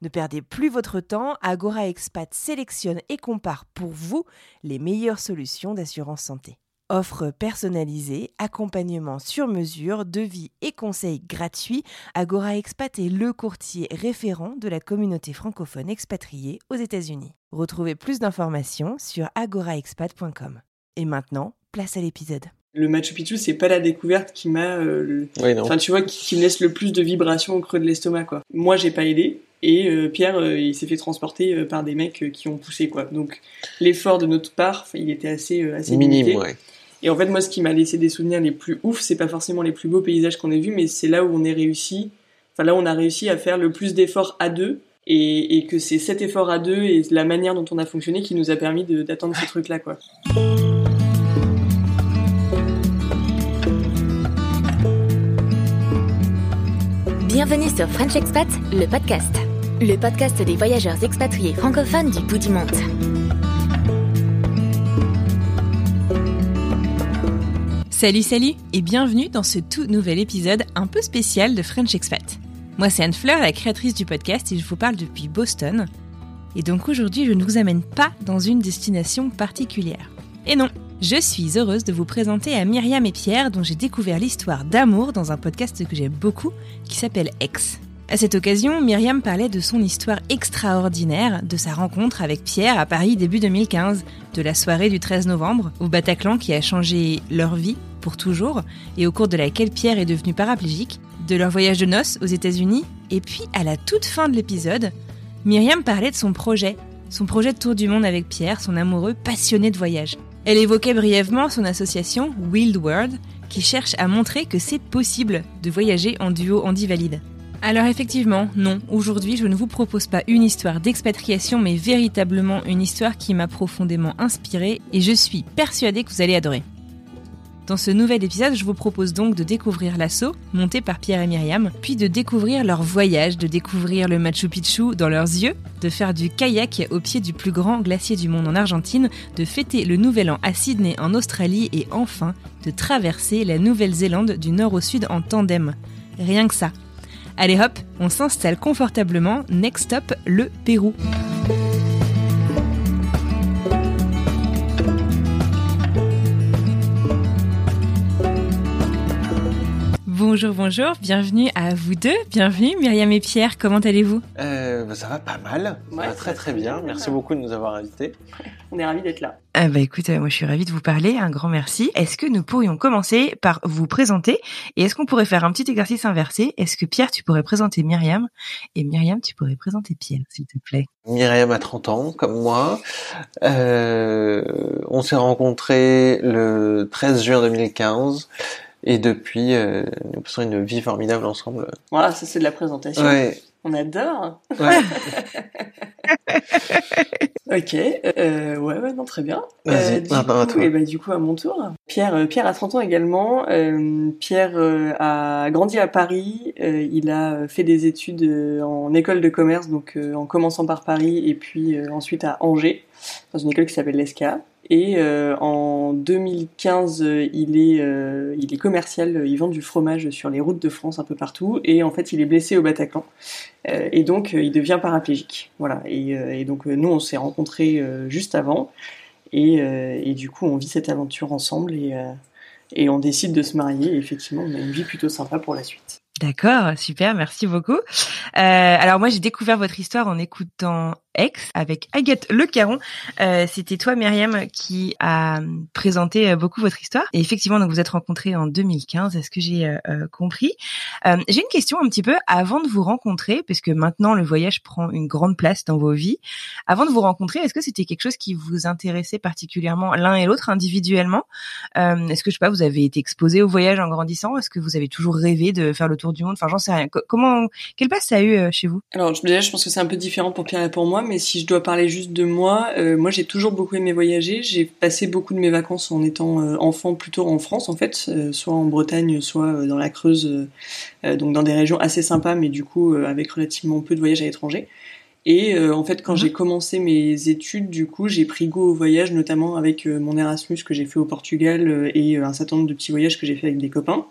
Ne perdez plus votre temps, Agora Expat sélectionne et compare pour vous les meilleures solutions d'assurance santé. Offre personnalisée, accompagnement sur mesure, devis et conseils gratuits, Agora Expat est le courtier référent de la communauté francophone expatriée aux États-Unis. Retrouvez plus d'informations sur agoraexpat.com. Et maintenant, place à l'épisode. Le Machu Picchu, c'est pas la découverte qui m'a, euh, Oui, enfin tu vois, qui, qui me laisse le plus de vibrations au creux de l'estomac quoi. Moi, j'ai pas aidé et euh, Pierre, euh, il s'est fait transporter euh, par des mecs euh, qui ont poussé quoi. Donc l'effort de notre part, il était assez euh, assez limité. Minime, ouais. Et en fait, moi, ce qui m'a laissé des souvenirs les plus ouf, c'est pas forcément les plus beaux paysages qu'on ait vus, mais c'est là où on est réussi, enfin là où on a réussi à faire le plus d'efforts à deux, et, et que c'est cet effort à deux et la manière dont on a fonctionné qui nous a permis d'atteindre ce truc-là, quoi. Bienvenue sur French Expat, le podcast. Le podcast des voyageurs expatriés francophones du bout du monde. Salut, salut et bienvenue dans ce tout nouvel épisode un peu spécial de French Expat. Moi, c'est Anne Fleur, la créatrice du podcast, et je vous parle depuis Boston. Et donc aujourd'hui, je ne vous amène pas dans une destination particulière. Et non, je suis heureuse de vous présenter à Myriam et Pierre, dont j'ai découvert l'histoire d'amour dans un podcast que j'aime beaucoup, qui s'appelle Ex. À cette occasion, Myriam parlait de son histoire extraordinaire, de sa rencontre avec Pierre à Paris début 2015, de la soirée du 13 novembre au Bataclan qui a changé leur vie pour toujours et au cours de laquelle Pierre est devenu paraplégique, de leur voyage de noces aux États-Unis, et puis à la toute fin de l'épisode, Myriam parlait de son projet, son projet de tour du monde avec Pierre, son amoureux passionné de voyage. Elle évoquait brièvement son association Wild World, qui cherche à montrer que c'est possible de voyager en duo handi-valide. Alors effectivement, non, aujourd'hui je ne vous propose pas une histoire d'expatriation, mais véritablement une histoire qui m'a profondément inspirée et je suis persuadée que vous allez adorer. Dans ce nouvel épisode, je vous propose donc de découvrir l'assaut, monté par Pierre et Myriam, puis de découvrir leur voyage, de découvrir le Machu Picchu dans leurs yeux, de faire du kayak au pied du plus grand glacier du monde en Argentine, de fêter le Nouvel An à Sydney en Australie et enfin de traverser la Nouvelle-Zélande du nord au sud en tandem. Rien que ça. Allez hop, on s'installe confortablement. Next stop, le Pérou. Bonjour, bonjour, bienvenue à vous deux, bienvenue Myriam et Pierre, comment allez-vous Euh, bah, ça va pas mal. Ça Ouais, va très très bien. Merci beaucoup de nous avoir invités. On est ravis d'être là. ah Bah écoute, euh, moi je suis ravie de vous parler, un grand merci. Est-ce que nous pourrions commencer par vous présenter et est-ce qu'on pourrait faire un petit exercice inversé? Est-ce que Pierre tu pourrais présenter Myriam? Et Myriam tu pourrais présenter Pierre s'il te plaît Myriam a 30 ans, comme moi. Euh, on s'est rencontrés le 13 juin 2015. Et depuis, euh, nous passons une vie formidable ensemble. Voilà, ça c'est de la présentation. Ouais, On adore. ouais. Ok, euh, ouais, ouais, non, très bien. Vas-y, du, maintenant à toi. et bah, du coup, à mon tour. Pierre, euh, Pierre a 30 ans également. Euh, Pierre euh, a grandi à Paris. Euh, il a fait des études euh, en école de commerce, donc euh, en commençant par Paris et puis euh, ensuite à Angers, dans une école qui s'appelle l'ESCA. Et euh, en 2015, euh, il est, euh, il est commercial. Il vend du fromage sur les routes de France un peu partout. Et en fait, il est blessé au Bataclan. Euh, et donc, il devient paraplégique. Voilà. Et, et donc, nous, on s'est rencontrés juste avant. Et, euh, et du coup, on vit cette aventure ensemble et, euh, et on décide de se marier. Et effectivement, on a une vie plutôt sympa pour la suite. D'accord, super, merci beaucoup. Euh, alors moi j'ai découvert votre histoire en écoutant Ex avec Agathe Le Caron. Euh, C'était toi Myriam qui a présenté euh, beaucoup votre histoire. Et effectivement donc vous êtes rencontrés en 2015, est-ce que j'ai euh, euh, compris? Euh, J'ai une question un petit peu avant de vous rencontrer, parce que maintenant le voyage prend une grande place dans vos vies. Avant de vous rencontrer, est-ce que c'était quelque chose qui vous intéressait particulièrement l'un et l'autre individuellement? Euh, Est-ce que je sais pas, vous avez été exposé au voyage en grandissant? Est-ce que vous avez toujours rêvé de faire le tour du monde? Enfin, j'en sais rien. Co- Comment, quelle place ça a eu euh, chez vous? Alors, déjà, je pense que c'est un peu différent pour Pierre et pour moi, mais si je dois parler juste de moi, moi j'ai toujours beaucoup aimé voyager. J'ai passé beaucoup de mes vacances en étant enfant plutôt en France en fait, soit en Bretagne, soit dans la Creuse, donc dans des régions assez sympas, mais du coup avec relativement peu de voyages à l'étranger. Et euh, en fait, quand mhm. j'ai commencé mes études, du coup, j'ai pris goût au voyage, notamment avec euh, mon Erasmus que j'ai fait au Portugal euh, et un certain nombre de petits voyages que j'ai fait avec des copains.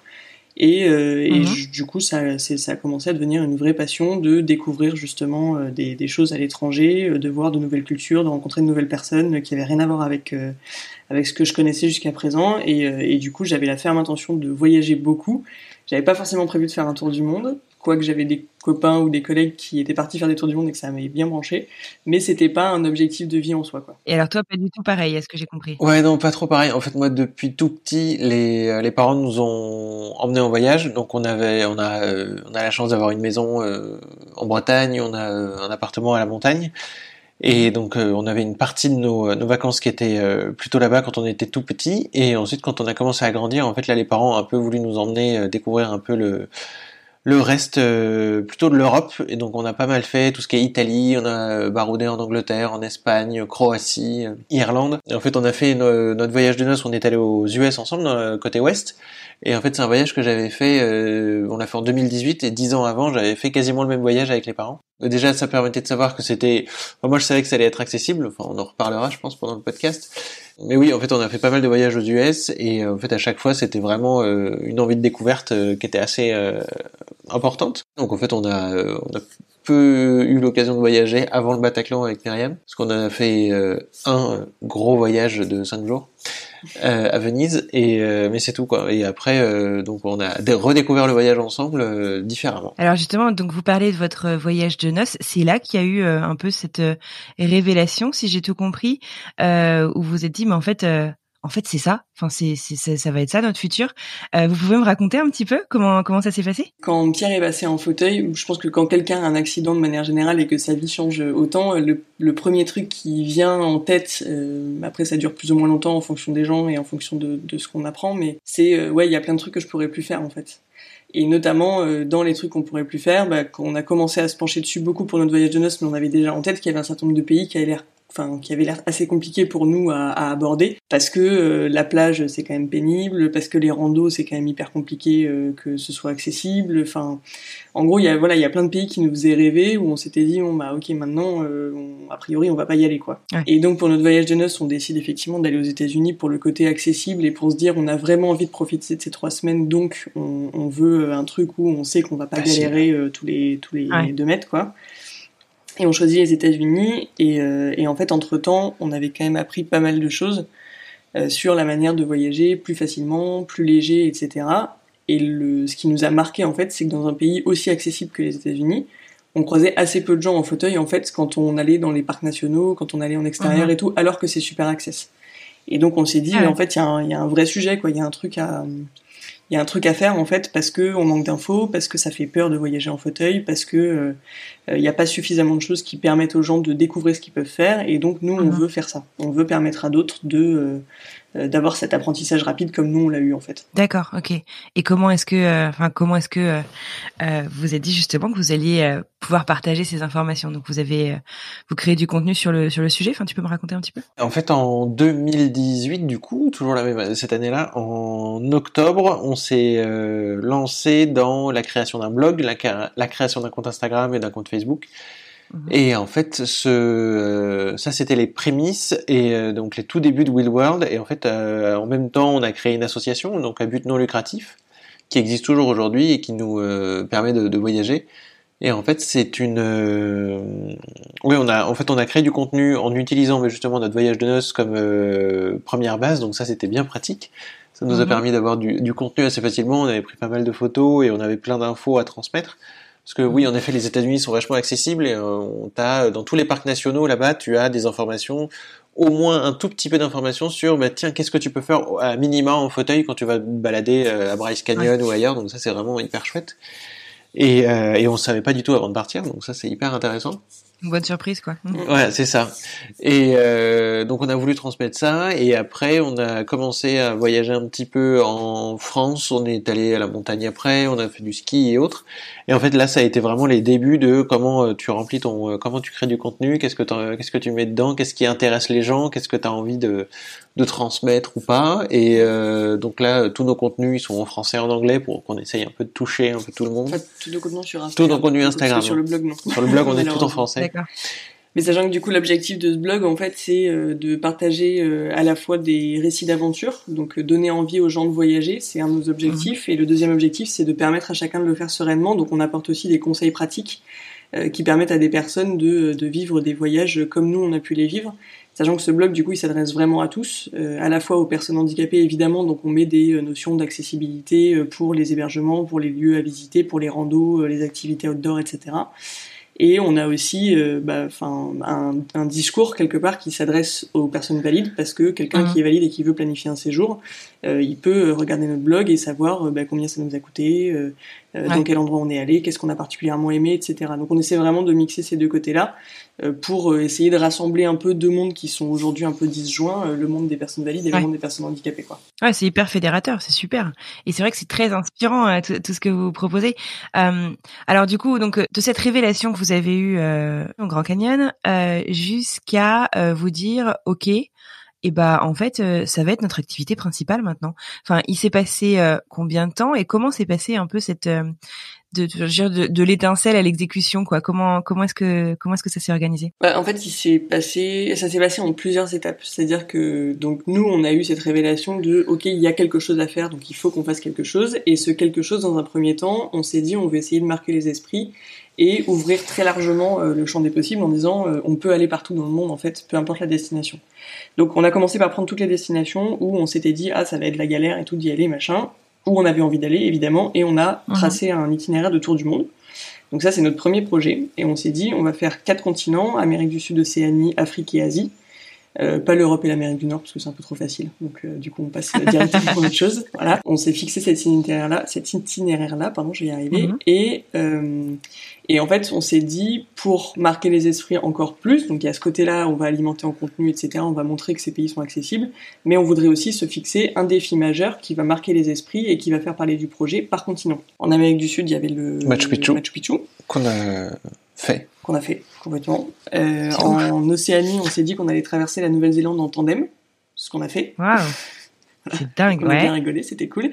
Et, et mhm. du coup, ça, ça a commencé à devenir une vraie passion de découvrir justement des, des, choses à l'étranger, de voir de nouvelles cultures, de rencontrer de nouvelles personnes qui avaient rien à voir avec avec ce que je connaissais jusqu'à présent. Et, et du coup, j'avais la ferme intention de voyager beaucoup. J'avais pas forcément prévu de faire un tour du monde, quoique j'avais des copains ou des collègues qui étaient partis faire des tours du monde et que ça m'avait bien branché, mais c'était pas un objectif de vie en soi, quoi. Et alors toi, pas du tout pareil, est-ce que j'ai compris? Ouais, non, pas trop pareil. En fait, moi, depuis tout petit, les, euh, les parents nous ont emmenés en voyage, donc on avait, on a, euh, on a la chance d'avoir une maison euh, en Bretagne, on a un appartement à la montagne. Et donc on avait une partie de nos, nos vacances qui étaient plutôt là-bas quand on était tout petit. Et ensuite quand on a commencé à grandir, en fait là les parents ont un peu voulu nous emmener découvrir un peu le, le reste euh, plutôt de l'Europe et donc on a pas mal fait tout ce qui est Italie, on a euh, baroudé en Angleterre, en Espagne, Croatie, euh, Irlande. Et en fait on a fait notre voyage de noces, on est allé aux US ensemble dans le côté ouest. Et en fait c'est un voyage que j'avais fait, on l'a fait en 2018 et dix ans avant j'avais fait quasiment le même voyage avec les parents. Déjà ça permettait de savoir que c'était, moi je savais que ça allait être accessible, enfin on en reparlera je pense pendant le podcast. Mais oui, en fait, on a fait pas mal de voyages aux US et en fait, à chaque fois, c'était vraiment une envie de découverte qui était assez importante. Donc en fait, on a, euh, on a peu eu l'occasion de voyager avant le Bataclan avec Myriam, parce qu'on a fait euh, un gros voyage de cinq jours euh, à Venise, et mais c'est tout quoi. Et après, donc on a redécouvert le voyage ensemble différemment. Alors justement, donc vous parlez de votre voyage de noces, c'est là qu'il y a eu un peu cette révélation, si j'ai tout compris, où vous vous êtes dit, mais en fait en fait, c'est ça. Enfin, ça va être ça notre futur. Euh, vous pouvez me raconter un petit peu comment ça s'est passé? Quand Pierre est passé en fauteuil, je pense que quand quelqu'un a un accident de manière générale et que sa vie change autant, le, premier truc qui vient en tête, euh, après ça dure plus ou moins longtemps en fonction des gens et en fonction de, ce qu'on apprend, mais c'est euh, ouais, il y a plein de trucs que je pourrais plus faire en fait. Et notamment dans les trucs qu'on pourrait plus faire, bah, quand on a commencé à se pencher dessus beaucoup pour notre voyage de noces, mais on avait déjà en tête qu'il y avait un certain nombre de pays qui avaient l'air enfin qui avait l'air assez compliqué pour nous à, aborder parce que euh, la plage c'est quand même pénible parce que les randos c'est quand même hyper compliqué euh, que ce soit accessible enfin en gros il y a voilà il y a plein de pays qui nous faisaient rêver où on s'était dit bon bah ok maintenant euh, a priori on va pas y aller quoi. Et donc pour notre voyage de noces on décide effectivement d'aller aux États-Unis pour le côté accessible et pour se dire on a vraiment envie de profiter de ces trois semaines donc on, veut un truc où on sait qu'on va pas galérer tous les tous les deux mètres quoi et on choisit les États-Unis. Et, euh, et, en fait, entre-temps, on avait quand même appris pas mal de choses euh, sur la manière de voyager plus facilement, plus léger, etc. Et le, ce qui nous a marqué, en fait, c'est que dans un pays aussi accessible que les États-Unis, on croisait assez peu de gens en fauteuil, en fait, quand on allait dans les parcs nationaux, quand on allait en extérieur mhm. et tout, alors que c'est super access. Et donc, on s'est dit, mais en fait, il y, y, a un vrai sujet, quoi. Il y a un truc à il y a un truc à faire en fait parce que on manque d'infos, parce que ça fait peur de voyager en fauteuil, parce que euh, il n'y a pas suffisamment de choses qui permettent aux gens de découvrir ce qu'ils peuvent faire et donc nous on mhm. veut faire ça. On veut permettre à d'autres de euh, euh, d'avoir cet apprentissage rapide comme nous on l'a eu en fait. D'accord, ok. Et comment est-ce que, euh, enfin comment est-ce que euh, euh, vous avez dit justement que vous alliez pouvoir partager ces informations? Donc vous avez, vous créez du contenu sur le sur le sujet? Enfin, tu peux me raconter un petit peu? En fait, en 2018, du coup, toujours la même cette année-là, en octobre, on s'est lancé dans la création d'un blog, la, la création d'un compte Instagram et d'un compte Facebook. Mhm. Et en fait, ce, euh, ça c'était les prémices et euh, donc les tout débuts de Will World. Et en fait, euh, en même temps, on a créé une association, donc à but non lucratif, qui existe toujours aujourd'hui et qui nous permet de, de, voyager. Et en fait, c'est une, oui, on a, en fait, on a créé du contenu en utilisant justement notre voyage de noces comme première base. Donc ça, c'était bien pratique. Ça nous a mhm. permis d'avoir du, du contenu assez facilement. On avait pris pas mal de photos et on avait plein d'infos à transmettre. Parce que oui, en effet, les États-Unis sont vachement accessibles et euh, on t'a dans tous les parcs nationaux là-bas, tu as des informations, au moins un tout petit peu d'informations sur bah, tiens, qu'est-ce que tu peux faire à minima en fauteuil quand tu vas balader euh, à Bryce Canyon ou ailleurs. Donc ça, c'est vraiment hyper chouette. Et, euh, et on savait pas du tout avant de partir, donc ça, c'est hyper intéressant. Une bonne surprise, quoi. Ouais, c'est ça. Et euh, donc on a voulu transmettre ça, et après on a commencé à voyager un petit peu en France. On est allé à la montagne après, on a fait du ski et autres. Et en fait là, ça a été vraiment les débuts de comment euh, tu remplis ton, euh, comment tu crées du contenu, qu'est-ce que qu'est-ce que tu mets dedans, qu'est-ce qui intéresse les gens, qu'est-ce que tu as envie de de transmettre ou pas? Et euh, donc là, tous nos contenus ils sont en français et en anglais pour qu'on essaye un peu de toucher un peu tout le monde. En fait, tous nos contenus sur Instagram. Tout nos contenus Instagram. Sur le blog, non. Sur le blog, on est tout en français. D'accord. Mais sachant que du coup l'objectif de ce blog en fait c'est euh, de partager euh, à la fois des récits d'aventure, donc euh, donner envie aux gens de voyager, c'est un de nos objectifs, et le deuxième objectif c'est de permettre à chacun de le faire sereinement, donc on apporte aussi des conseils pratiques qui permettent à des personnes de, de vivre des voyages comme nous on a pu les vivre, sachant que ce blog du coup il s'adresse vraiment à tous, à la fois aux personnes handicapées évidemment, donc on met des notions d'accessibilité pour les hébergements, pour les lieux à visiter, pour les randos, les activités outdoor, etc. Et on a aussi euh, bah, un, un, discours quelque part qui s'adresse aux personnes valides parce que quelqu'un Mhm. qui est valide et qui veut planifier un séjour, il peut regarder notre blog et savoir euh, bah, combien ça nous a coûté, euh, euh, dans quel endroit on est allé, qu'est-ce qu'on a particulièrement aimé, etc. Donc on essaie vraiment de mixer ces deux côtés-là euh, pour euh, essayer de rassembler un peu deux mondes qui sont aujourd'hui un peu disjoints, euh, le monde des personnes valides et Ouais. le monde des personnes handicapées. Quoi. Ouais, c'est hyper fédérateur, c'est super. Et c'est vrai que c'est très inspirant euh, tout, tout ce que vous proposez. Euh, alors du coup, donc euh, de cette révélation que vous avez eue euh, au Grand Canyon euh, jusqu'à euh, vous dire, ok, et bah en fait, euh, ça va être notre activité principale maintenant. Enfin, il s'est passé euh, combien de temps et comment s'est passé un peu cette euh, de, de, l'étincelle à l'exécution quoi Comment comment est-ce que comment est-ce que ça s'est organisé? Bah, en fait, il s'est passé, ça s'est passé en plusieurs étapes. C'est-à-dire que donc nous, on a eu cette révélation de OK, il y a quelque chose à faire, donc il faut qu'on fasse quelque chose. Et ce quelque chose, dans un premier temps, on s'est dit, on veut essayer de marquer les esprits et ouvrir très largement euh, le champ des possibles en disant, euh, on peut aller partout dans le monde en fait, peu importe la destination. Donc on a commencé par prendre toutes les destinations où on s'était dit, ah ça va être la galère et tout d'y aller machin, où on avait envie d'aller évidemment, et on a Mhm. tracé un itinéraire de tour du monde. Donc ça, c'est notre premier projet. Et on s'est dit, on va faire quatre continents, Amérique du Sud, Océanie, Afrique et Asie. Euh, pas l'Europe et l'Amérique du Nord, parce que c'est un peu trop facile. Donc euh, du coup, on passe directement à autre chose. Voilà. On s'est fixé cet itinéraire-là, cet itinéraire-là, pardon, je vais y arriver. Mhm. Et, euh, et en fait, on s'est dit, pour marquer les esprits encore plus, donc il y a ce côté-là, on va alimenter en contenu, etc. On va montrer que ces pays sont accessibles. Mais on voudrait aussi se fixer un défi majeur qui va marquer les esprits et qui va faire parler du projet par continent. En Amérique du Sud, il y avait le Machu Picchu. Machu Picchu Qu'on a fait. Qu'on a fait complètement. Euh, en Océanie, on s'est dit qu'on allait traverser la Nouvelle-Zélande en tandem, ce qu'on a fait. Waouh, c'est dingue, On a bien rigolé, c'était cool.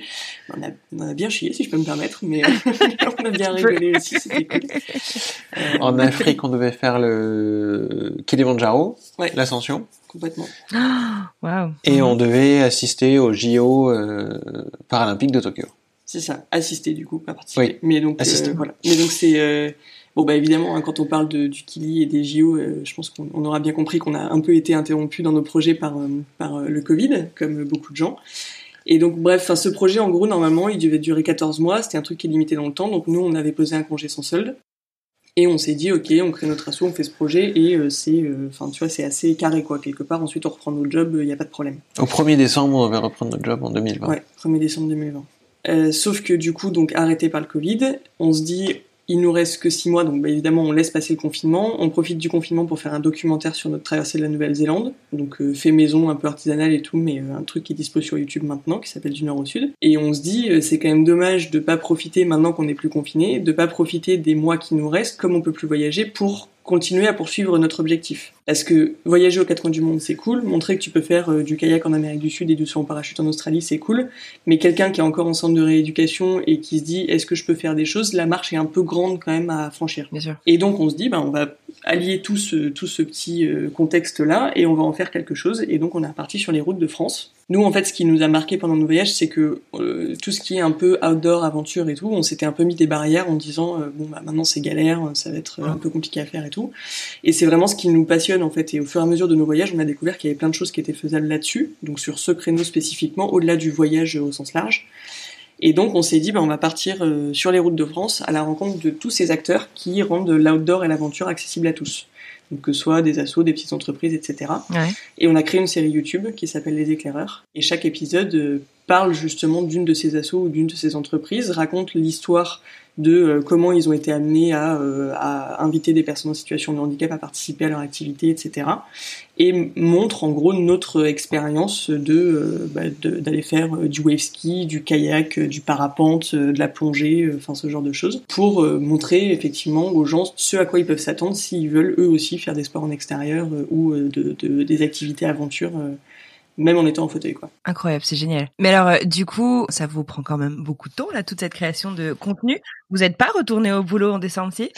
On a, on a bien chié, si je peux me permettre, mais on a bien rigolé aussi, c'était cool. Euh, En Afrique, on devait faire le Kilimanjaro, Ouais. l'ascension, complètement. Waouh. et on devait assister aux JO euh, paralympiques de Tokyo. C'est ça, assister du coup, pas participer. Oui, mais donc, euh, assister. voilà. Mais donc c'est euh, bon bah évidemment hein, quand on parle de, du Kili et des JO, euh, je pense qu'on on aura bien compris qu'on a un peu été interrompu dans nos projets par euh, par euh, le Covid, comme beaucoup de gens. Et donc bref, enfin ce projet en gros normalement il devait durer 14 mois, c'était un truc qui est limité dans le temps, donc nous on avait posé un congé sans solde. Et on s'est dit, ok, on crée notre asso, on fait ce projet, et c'est, enfin, tu vois, c'est assez carré, quoi, quelque part. Ensuite, on reprend notre job, il n'y a pas de problème. Au 1er décembre, on devait reprendre notre job en 2020. Ouais, 1er décembre 2020. Euh, sauf que du coup, donc arrêté par le Covid, on se dit il nous reste que 6 mois, donc bah, évidemment on laisse passer le confinement. On profite du confinement pour faire un documentaire sur notre traversée de la Nouvelle-Zélande, donc euh, fait maison, un peu artisanal et tout, mais euh, un truc qui est dispo sur YouTube maintenant, qui s'appelle Du Nord au Sud. Et on se dit euh, c'est quand même dommage de pas profiter maintenant qu'on n'est plus confiné, de pas profiter des mois qui nous restent, comme on peut plus voyager, pour continuer à poursuivre notre objectif. Parce que voyager aux quatre coins du monde, c'est cool. Montrer que tu peux faire euh, du kayak en Amérique du Sud et du saut en parachute en Australie, c'est cool. Mais quelqu'un qui est encore en centre de rééducation et qui se dit est-ce que je peux faire des choses, la marche est un peu grande quand même à franchir. Bien sûr. Et donc on se dit ben on va allier tout ce tout ce petit euh, contexte là et on va en faire quelque chose. Et donc on est reparti sur les routes de France. Nous en fait ce qui nous a marqué pendant nos voyages c'est que euh, tout ce qui est un peu outdoor aventure et tout, on s'était un peu mis des barrières en disant euh, bon bah maintenant c'est galère, ça va être euh, un peu compliqué à faire et tout. Et c'est vraiment ce qui nous passionne en fait. Et au fur et à mesure de nos voyages, on a découvert qu'il y avait plein de choses qui étaient faisables là-dessus, donc sur ce créneau spécifiquement, au-delà du voyage au sens large. Et donc on s'est dit, ben, on va partir euh, sur les routes de France à la rencontre de tous ces acteurs qui rendent l'outdoor et l'aventure accessible à tous. Donc que ce soit des assos, des petites entreprises, etc. Ouais. Et on a créé une série YouTube qui s'appelle Les Éclaireurs. Et chaque épisode euh, parle justement d'une de ces assos ou d'une de ces entreprises, raconte l'histoire de euh, comment ils ont été amenés à, euh, à, inviter des personnes en situation de handicap à participer à leur activité, etc. Et montre en gros notre expérience de euh, bah, d'aller faire du wave ski, du kayak, du parapente, de la plongée, enfin ce genre de choses, pour montrer effectivement aux gens ce à quoi ils peuvent s'attendre s'ils veulent eux aussi faire des sports en extérieur ou de, de, des activités aventure même en étant en fauteuil quoi. Incroyable, c'est génial. Mais alors euh, du coup, ça vous prend quand même beaucoup de temps là toute cette création de contenu. Vous n'êtes pas retourné au boulot en décembre si?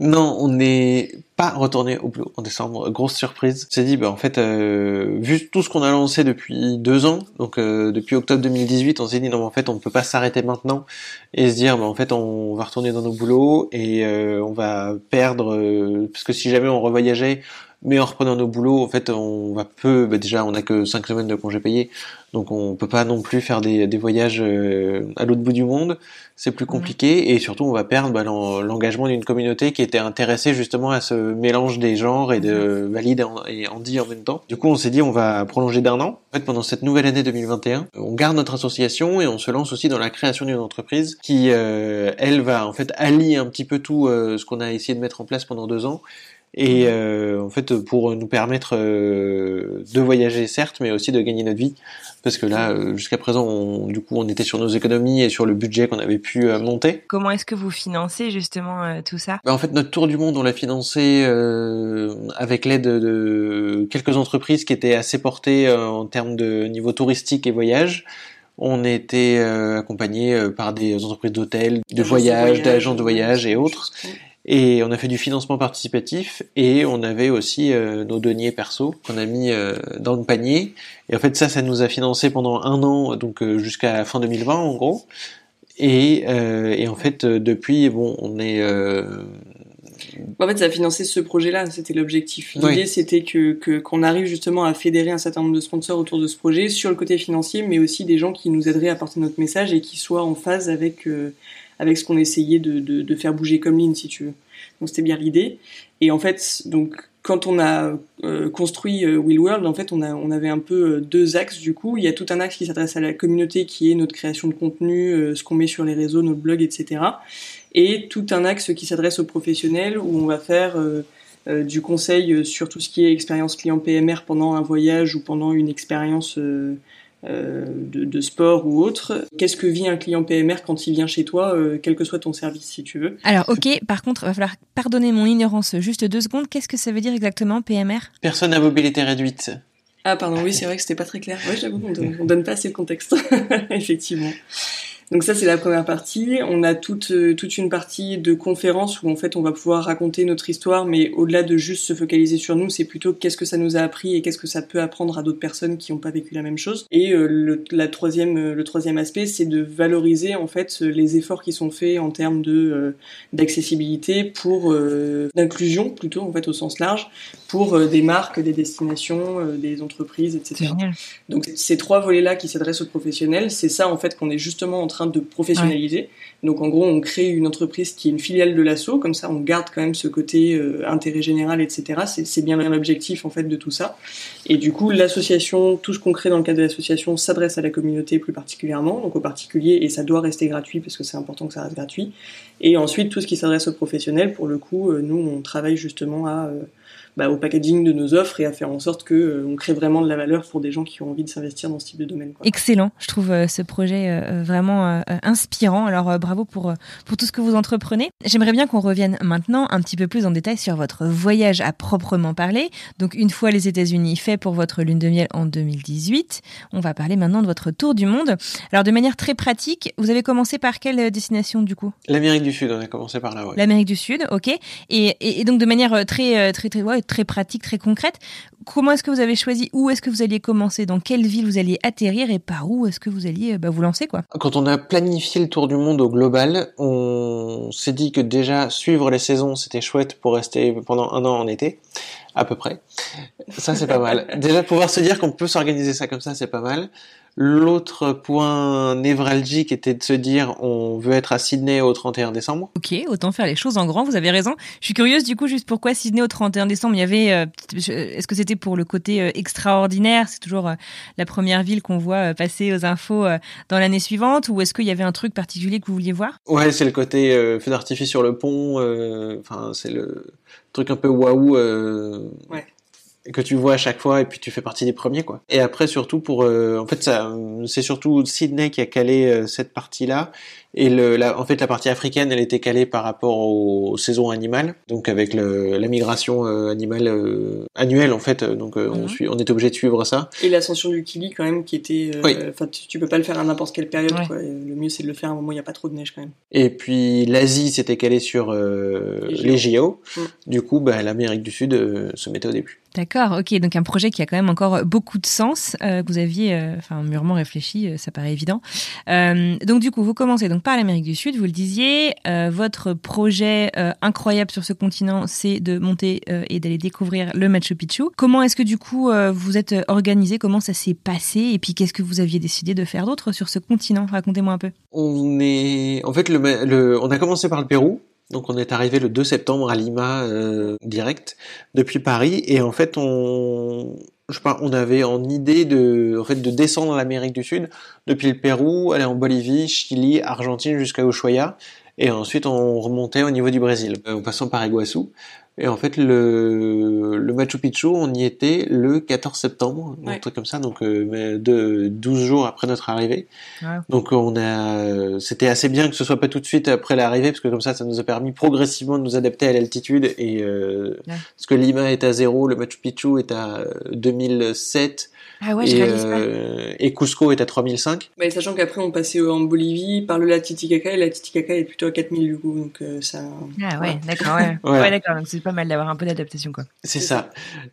Non, on n'est pas retourné au boulot en décembre. Grosse surprise. C'est dit, bah en fait, euh, vu tout ce qu'on a lancé depuis deux ans, donc euh, depuis octobre 2018, on s'est dit non, mais en fait, on ne peut pas s'arrêter maintenant et se dire, bah en fait, on va retourner dans nos boulots et on va perdre parce que si jamais on revoyageait mais en reprenant nos boulots, en fait, on va peu. Bah déjà, on a que cinq semaines de congés payés, donc on peut pas non plus faire des, des voyages euh, à l'autre bout du monde. C'est plus compliqué et surtout, on va perdre bah, l'engagement d'une communauté qui était intéressée justement à ce mélange des genres et de valide et Andy en même temps. Du coup, on s'est dit, on va prolonger d'un an. En fait, pendant cette nouvelle année 2021, on garde notre association et on se lance aussi dans la création d'une entreprise qui, euh, elle, va en fait allier un petit peu tout euh, ce qu'on a essayé de mettre en place pendant deux ans et euh, en fait pour nous permettre euh, de voyager certes mais aussi de gagner notre vie. Parce que là euh, jusqu'à présent on, du coup on était sur nos économies et sur le budget qu'on avait pu monter. Comment est-ce que vous financez justement tout ça? Bah, en fait notre tour du monde on l'a financé avec l'aide de quelques entreprises qui étaient assez portées en termes de niveau touristique et voyage. On était accompagné par des entreprises d'hôtels, de voyage, d'agents de voyage et autres. Et on a fait du financement participatif et on avait aussi euh, nos deniers perso qu'on a mis euh, dans le panier. Et en fait ça, ça nous a financé pendant un an, donc euh, jusqu'à fin 2020 en gros. Et, et en fait depuis, bon, on est en fait, ça a financé ce projet-là, c'était l'objectif. L'idée, c'était que qu'on arrive justement à fédérer un certain nombre de sponsors autour de ce projet sur le côté financier, mais aussi des gens qui nous aideraient à porter notre message et qui soient en phase avec avec ce qu'on essayait de, faire bouger comme ligne, si tu veux. Donc c'était bien l'idée. Et en fait, donc quand on a euh, construit euh, Will World, en fait, on avait un peu euh, deux axes du coup. Il y a tout un axe qui s'adresse à la communauté, qui est notre création de contenu, euh, ce qu'on met sur les réseaux, notre blog, etc. Et tout un axe qui s'adresse aux professionnels, où on va faire du conseil sur tout ce qui est expérience client PMR pendant un voyage ou pendant une expérience euh, de, de, sport ou autre. Qu'est-ce que vit un client PMR quand il vient chez toi, euh, quel que soit ton service, si tu veux Alors, ok, par contre, il va falloir pardonner mon ignorance juste deux secondes. Qu'est-ce que ça veut dire exactement, PMR Personne à mobilité réduite. Ah, pardon, oui, c'est vrai que c'était pas très clair. Oui, j'avoue qu'on donne, donne pas assez le contexte, effectivement. Donc ça c'est la première partie. On a toute euh, toute une partie de conférence où en fait on va pouvoir raconter notre histoire, mais au-delà de juste se focaliser sur nous, c'est plutôt qu'est-ce que ça nous a appris et qu'est-ce que ça peut apprendre à d'autres personnes qui n'ont pas vécu la même chose. Et euh, le, la troisième euh, le troisième aspect c'est de valoriser en fait les efforts qui sont faits en termes de d'accessibilité pour d'inclusion plutôt en fait au sens large pour des marques, des destinations, des entreprises, etc. Donc ces trois volets là qui s'adressent aux professionnels, c'est ça en fait qu'on est justement en train de professionnaliser. Donc en gros, on crée une entreprise qui est une filiale de l'assaut, comme ça on garde quand même ce côté euh, intérêt général, etc. C'est bien l'objectif en fait de tout ça. Et du coup, l'association, tout ce qu'on crée dans le cadre de l'association s'adresse à la communauté plus particulièrement, donc aux particuliers, et ça doit rester gratuit parce que c'est important que ça reste gratuit. Et ensuite, tout ce qui s'adresse aux professionnels, pour le coup, euh, nous on travaille justement à euh, bah, au packaging de nos offres et à faire en sorte que euh, on crée vraiment de la valeur pour des gens qui ont envie de s'investir dans ce type de domaine. Quoi. Excellent, je trouve euh, ce projet euh, vraiment inspirant. Alors bravo pour pour tout ce que vous entreprenez. J'aimerais bien qu'on revienne maintenant un petit peu plus en détail sur votre voyage à proprement parler. Donc une fois les États-Unis fait pour votre lune de miel en 2018, on va parler maintenant de votre tour du monde. Alors de manière très pratique, vous avez commencé par quelle destination du coup? L'Amérique du Sud, on a commencé par là. Ouais. L'Amérique du Sud, ok. Et, et, et, donc de manière très très très ouais, très pratique, très concrète. Comment est-ce que vous avez choisi où est-ce que vous alliez commencer, dans quelle ville vous alliez atterrir et par où est-ce que vous alliez bah, vous lancer quoi? Quand on a planifié le tour du monde au global, on s'est dit que déjà suivre les saisons c'était chouette pour rester pendant un an en été, à peu près. Ça c'est pas mal. Déjà pouvoir se dire qu'on peut s'organiser ça comme ça c'est pas mal. L'autre point névralgique était de se dire on veut être à Sydney au 31 décembre. Ok, autant faire les choses en grand, vous avez raison. Je suis curieuse du coup juste pourquoi Sydney au 31 décembre, il y avait euh, est-ce que c'était pour le côté euh, extraordinaire, c'est toujours euh, la première ville qu'on voit passer aux infos dans l'année suivante ou est-ce qu'il y avait un truc particulier que vous vouliez voir? Ouais, c'est le côté feu d'artifice sur le pont, enfin c'est le truc un peu waouh ouais que tu vois à chaque fois et puis tu fais partie des premiers quoi. Et après surtout pour euh, en fait ça c'est surtout Sydney qui a calé euh, cette partie-là et le, la, en fait, la partie africaine, elle était calée par rapport aux saisons animales, donc avec le, la migration euh, animale euh, annuelle en fait. Donc euh, on, mhm. suit, on est obligé de suivre ça. Et l'ascension du Kili quand même, qui était, enfin tu, peux pas le faire à n'importe quelle période. Quoi. Le mieux c'est de le faire à un moment où il n'y a pas trop de neige quand même. Et puis l'Asie s'était calée sur les JO. Mm. Du coup, bah, l'Amérique du Sud se mettait au début. D'accord, ok, donc un projet qui a quand même encore beaucoup de sens, que vous aviez, enfin mûrement réfléchi, ça paraît évident. donc du coup, vous commencez donc par l'Amérique du Sud, vous le disiez. Euh, votre projet euh, incroyable sur ce continent, c'est de monter euh, et d'aller découvrir le Machu Picchu. Comment est-ce que du coup vous êtes organisé? Comment ça s'est passé? Et puis qu'est-ce que vous aviez décidé de faire d'autre sur ce continent? Racontez-moi un peu. On est, en fait, le, on a commencé par le Pérou. Donc on est arrivé le 2 septembre à Lima direct depuis Paris et en fait on je sais pas, on avait en idée de, en de descendre l'Amérique du Sud depuis le Pérou, aller en Bolivie, Chili, Argentine jusqu'à Ushuaia, et ensuite on remontait au niveau du Brésil, en passant par Iguaçu. Et en fait, le, le Machu Picchu, on y était le 14 septembre, un truc comme ça, donc euh, de 12 jours après notre arrivée. Donc on a, c'était assez bien que ce soit pas tout de suite après l'arrivée, parce que comme ça, ça nous a permis progressivement de nous adapter à l'altitude. Et euh, parce que Lima est à zéro, le Machu Picchu est à 2007. Ah ouais, et, euh, et Cusco est à 3005. Mais sachant qu'après on passait en Bolivie par le lac Titicaca et la Titicaca est plutôt à 4000 du coup, donc euh, ça. Ah ouais, d'accord, ouais. ouais. d'accord, donc c'est pas mal d'avoir un peu d'adaptation quoi. C'est ça.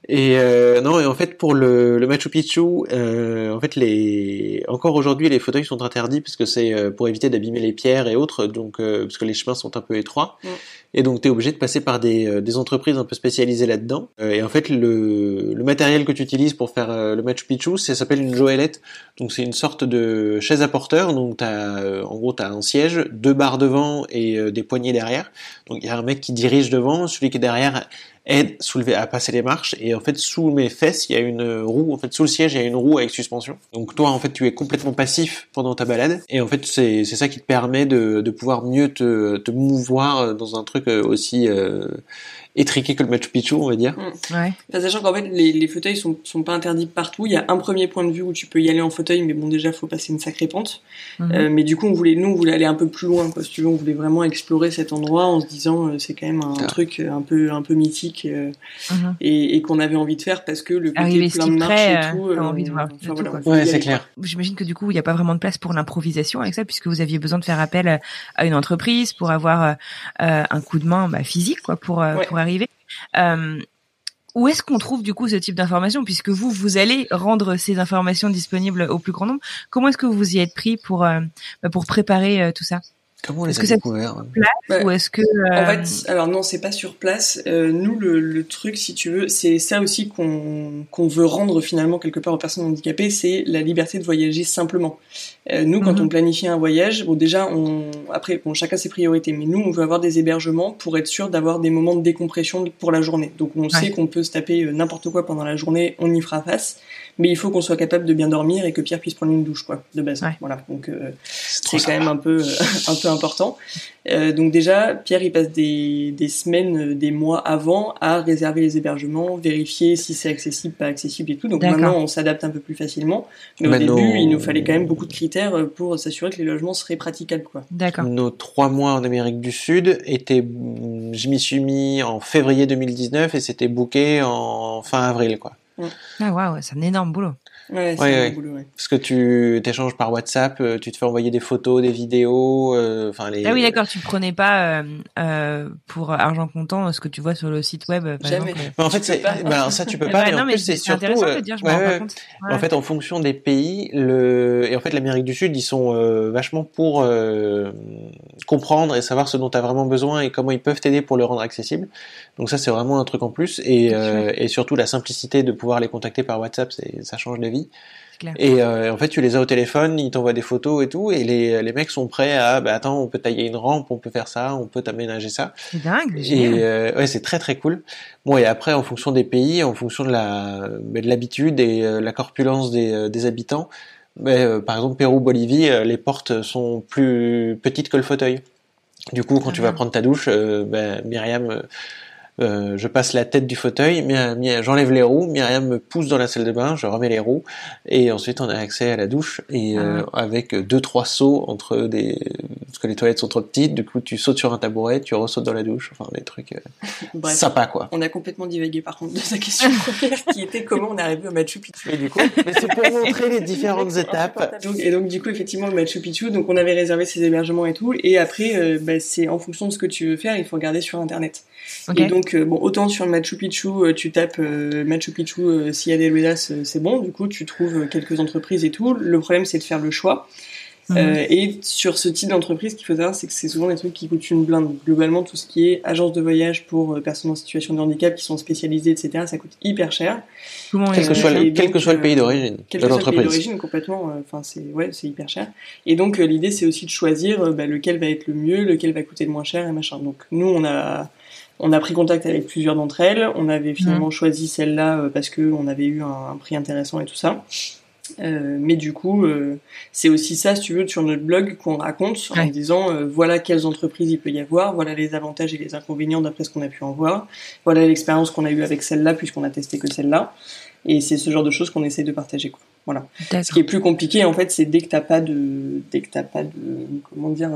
Et euh, non, et en fait pour le, le Machu Picchu, euh, en fait les encore aujourd'hui les fauteuils sont interdits parce que c'est euh, pour éviter d'abîmer les pierres et autres, donc parce que les chemins sont un peu étroits. Et donc tu es obligé de passer par des, des entreprises un peu spécialisées là-dedans. et en fait le, le matériel que tu utilises pour faire le Machu Picchu ça s'appelle une joëlette. Donc c'est une sorte de chaise à porteur. Donc as, euh, en gros, tu as un siège, deux barres devant et des poignées derrière. Donc il y a un mec qui dirige devant, celui qui est derrière aide soulever à passer les marches et en fait sous mes fesses il y a une roue en fait sous le siège il y a une roue avec suspension. Donc toi en fait tu es complètement passif pendant ta balade et en fait c'est ça qui te permet de, pouvoir mieux te, mouvoir dans un truc euh, aussi étriqué que le Machu Picchu, on va dire. Mm. Ouais. sachant qu'en fait, les, les, fauteuils sont, sont pas interdits partout. Il y a un premier point de vue où tu peux y aller en fauteuil, mais bon, déjà, faut passer une sacrée pente. Mhm. Euh, mais du coup, on voulait, nous, on voulait aller un peu plus loin, quoi. Si tu veux, on voulait vraiment explorer cet endroit en se disant, euh, c'est quand même un truc un peu, un peu mythique euh, mhm. et, et qu'on avait envie de faire parce que le côté plein de marches et tout. Euh, envie de voir. ouais, c'est clair. J'imagine que du coup, il n'y a pas vraiment de place pour l'improvisation avec ça, puisque vous aviez besoin de faire appel à une entreprise pour avoir un coup de main bah, physique, quoi, pour, pour arriver. Euh, où est-ce qu'on trouve du coup ce type d'information puisque vous vous allez rendre ces informations disponibles au plus grand nombre? Comment est-ce que vous y êtes pris pour euh, bah, pour préparer euh, tout ça? Comment on les a découverts bah, ou est-ce que En fait, alors non, c'est pas sur place. nous, le, le, truc, si tu veux, c'est ça aussi qu'on qu'on veut rendre finalement quelque part aux personnes handicapées, c'est la liberté de voyager simplement. Euh, nous, quand mhm. on planifie un voyage, bon déjà, on, après, bon, chacun ses priorités, mais nous, on veut avoir des hébergements pour être sûr d'avoir des moments de décompression pour la journée. Donc, on sait qu'on peut se taper euh, n'importe quoi pendant la journée, on y fera face, mais il faut qu'on soit capable de bien dormir et que Pierre puisse prendre une douche, quoi, de base. Voilà. Donc, euh, c'est quand même un peu, un peu important. Euh, donc déjà, Pierre, il passe des, des semaines, des mois avant à réserver les hébergements, vérifier si c'est accessible, pas accessible et tout. Donc maintenant, on s'adapte un peu plus facilement. Mais au début, il nous fallait quand même beaucoup de critères pour s'assurer que les logements seraient praticables. Quoi. D'accord. Nos trois mois en Amérique du Sud étaient, je m'y suis mis en février 2019 et c'était booké en fin avril. Quoi. Ah waouh, c'est un énorme boulot. Ouais, ouais, Boulot, ouais. Parce que tu t'échanges par WhatsApp, euh, tu te fais envoyer des photos, des vidéos, euh, enfin les. Ah oui, d'accord. Tu prenais pas euh, euh, pour argent comptant ce que tu vois sur le site web. Par Jamais. Exemple. Mais en fait, c'est, bah, ça tu peux pas. non, en mais plus, c'est surtout. intéressant de dire. Je me rends pas compte. En fait, en fonction des pays, le et en fait l'Amérique du Sud, ils sont vachement pour comprendre et savoir ce dont tu as vraiment besoin et comment ils peuvent t'aider pour le rendre accessible. Donc ça, c'est vraiment un truc en plus et, et surtout la simplicité de pouvoir les contacter par WhatsApp, c'est ça change vies vie. Et euh, en fait, tu les as au téléphone, ils t'envoient des photos et tout, et les, les mecs sont prêts à, bah attends, on peut tailler une rampe, on peut faire ça, on peut t'aménager ça. C'est dingue. Et euh, ouais, c'est très très cool. Bon, et après, en fonction des pays, en fonction de la bah, de l'habitude et euh, la corpulence des, des habitants, bah, par exemple Pérou, Bolivie, les portes sont plus petites que le fauteuil. Du coup, quand Ah tu vas prendre ta douche, bah, Myriam, euh, je passe la tête du fauteuil, j'enlève les roues, Myriam me pousse dans la salle de bain, je remets les roues, et ensuite on a accès à la douche et euh, avec deux trois sauts entre des parce que les toilettes sont trop petites, du coup tu sautes sur un tabouret, tu ressautes dans la douche, enfin des trucs euh, Bref. sympas quoi. On a complètement divagué par contre de sa question première qui était comment on est arrivé au Machu Picchu. Et du coup, mais c'est pour montrer les différentes étapes. Donc- et donc du coup effectivement le Machu Picchu, donc on avait réservé ses hébergements et tout, et après euh, bah, c'est en fonction de ce que tu veux faire, il faut regarder sur internet. Et donc euh, bon autant sur le Machu Picchu, euh, tu tapes euh, Machu Picchu euh, Silla de Ruedas, euh, c'est bon, du coup tu trouves euh, quelques entreprises et tout. Le problème c'est de faire le choix. Mhm. Euh, et sur ce type d'entreprise, ce qu'il faut savoir, c'est que c'est souvent des trucs qui coûtent une blinde. Globalement, tout ce qui est agence de voyage pour euh, personnes en situation de handicap qui sont spécialisées, etc., ça coûte hyper cher. Comment Quel que soit le, et quel donc, que soit le pays d'origine Quel de que soit le pays l'entreprise. d'origine, complètement, euh, enfin c'est ouais, c'est hyper cher. Et donc euh, l'idée c'est aussi de choisir euh, bah, lequel va être le mieux, lequel va coûter le moins cher et machin. Donc nous on a on a pris contact avec plusieurs d'entre elles. On avait finalement choisi celle-là euh, parce que on avait eu un, un prix intéressant et tout ça. Euh, mais du coup, euh, c'est aussi ça, si tu veux, sur notre blog qu'on raconte en disant euh, voilà quelles entreprises il peut y avoir, voilà les avantages et les inconvénients d'après ce qu'on a pu en voir, voilà l'expérience qu'on a eue avec celle-là puisqu'on a testé que celle-là. Et c'est ce genre de choses qu'on essaie de partager. Quoi. Voilà. Ce qui est plus compliqué, en fait, c'est dès que t'as pas de, dès que t'as pas de, comment dire,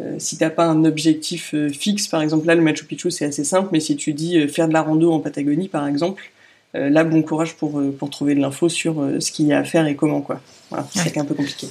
euh, si t'as pas un objectif euh, fixe, par exemple là, le Machu Picchu, c'est assez simple, mais si tu dis euh, faire de la rando en Patagonie, par exemple, euh, là, bon courage pour euh, pour trouver de l'info sur euh, ce qu'il y a à faire et comment, quoi. Voilà, c'est Ouais. un peu compliqué.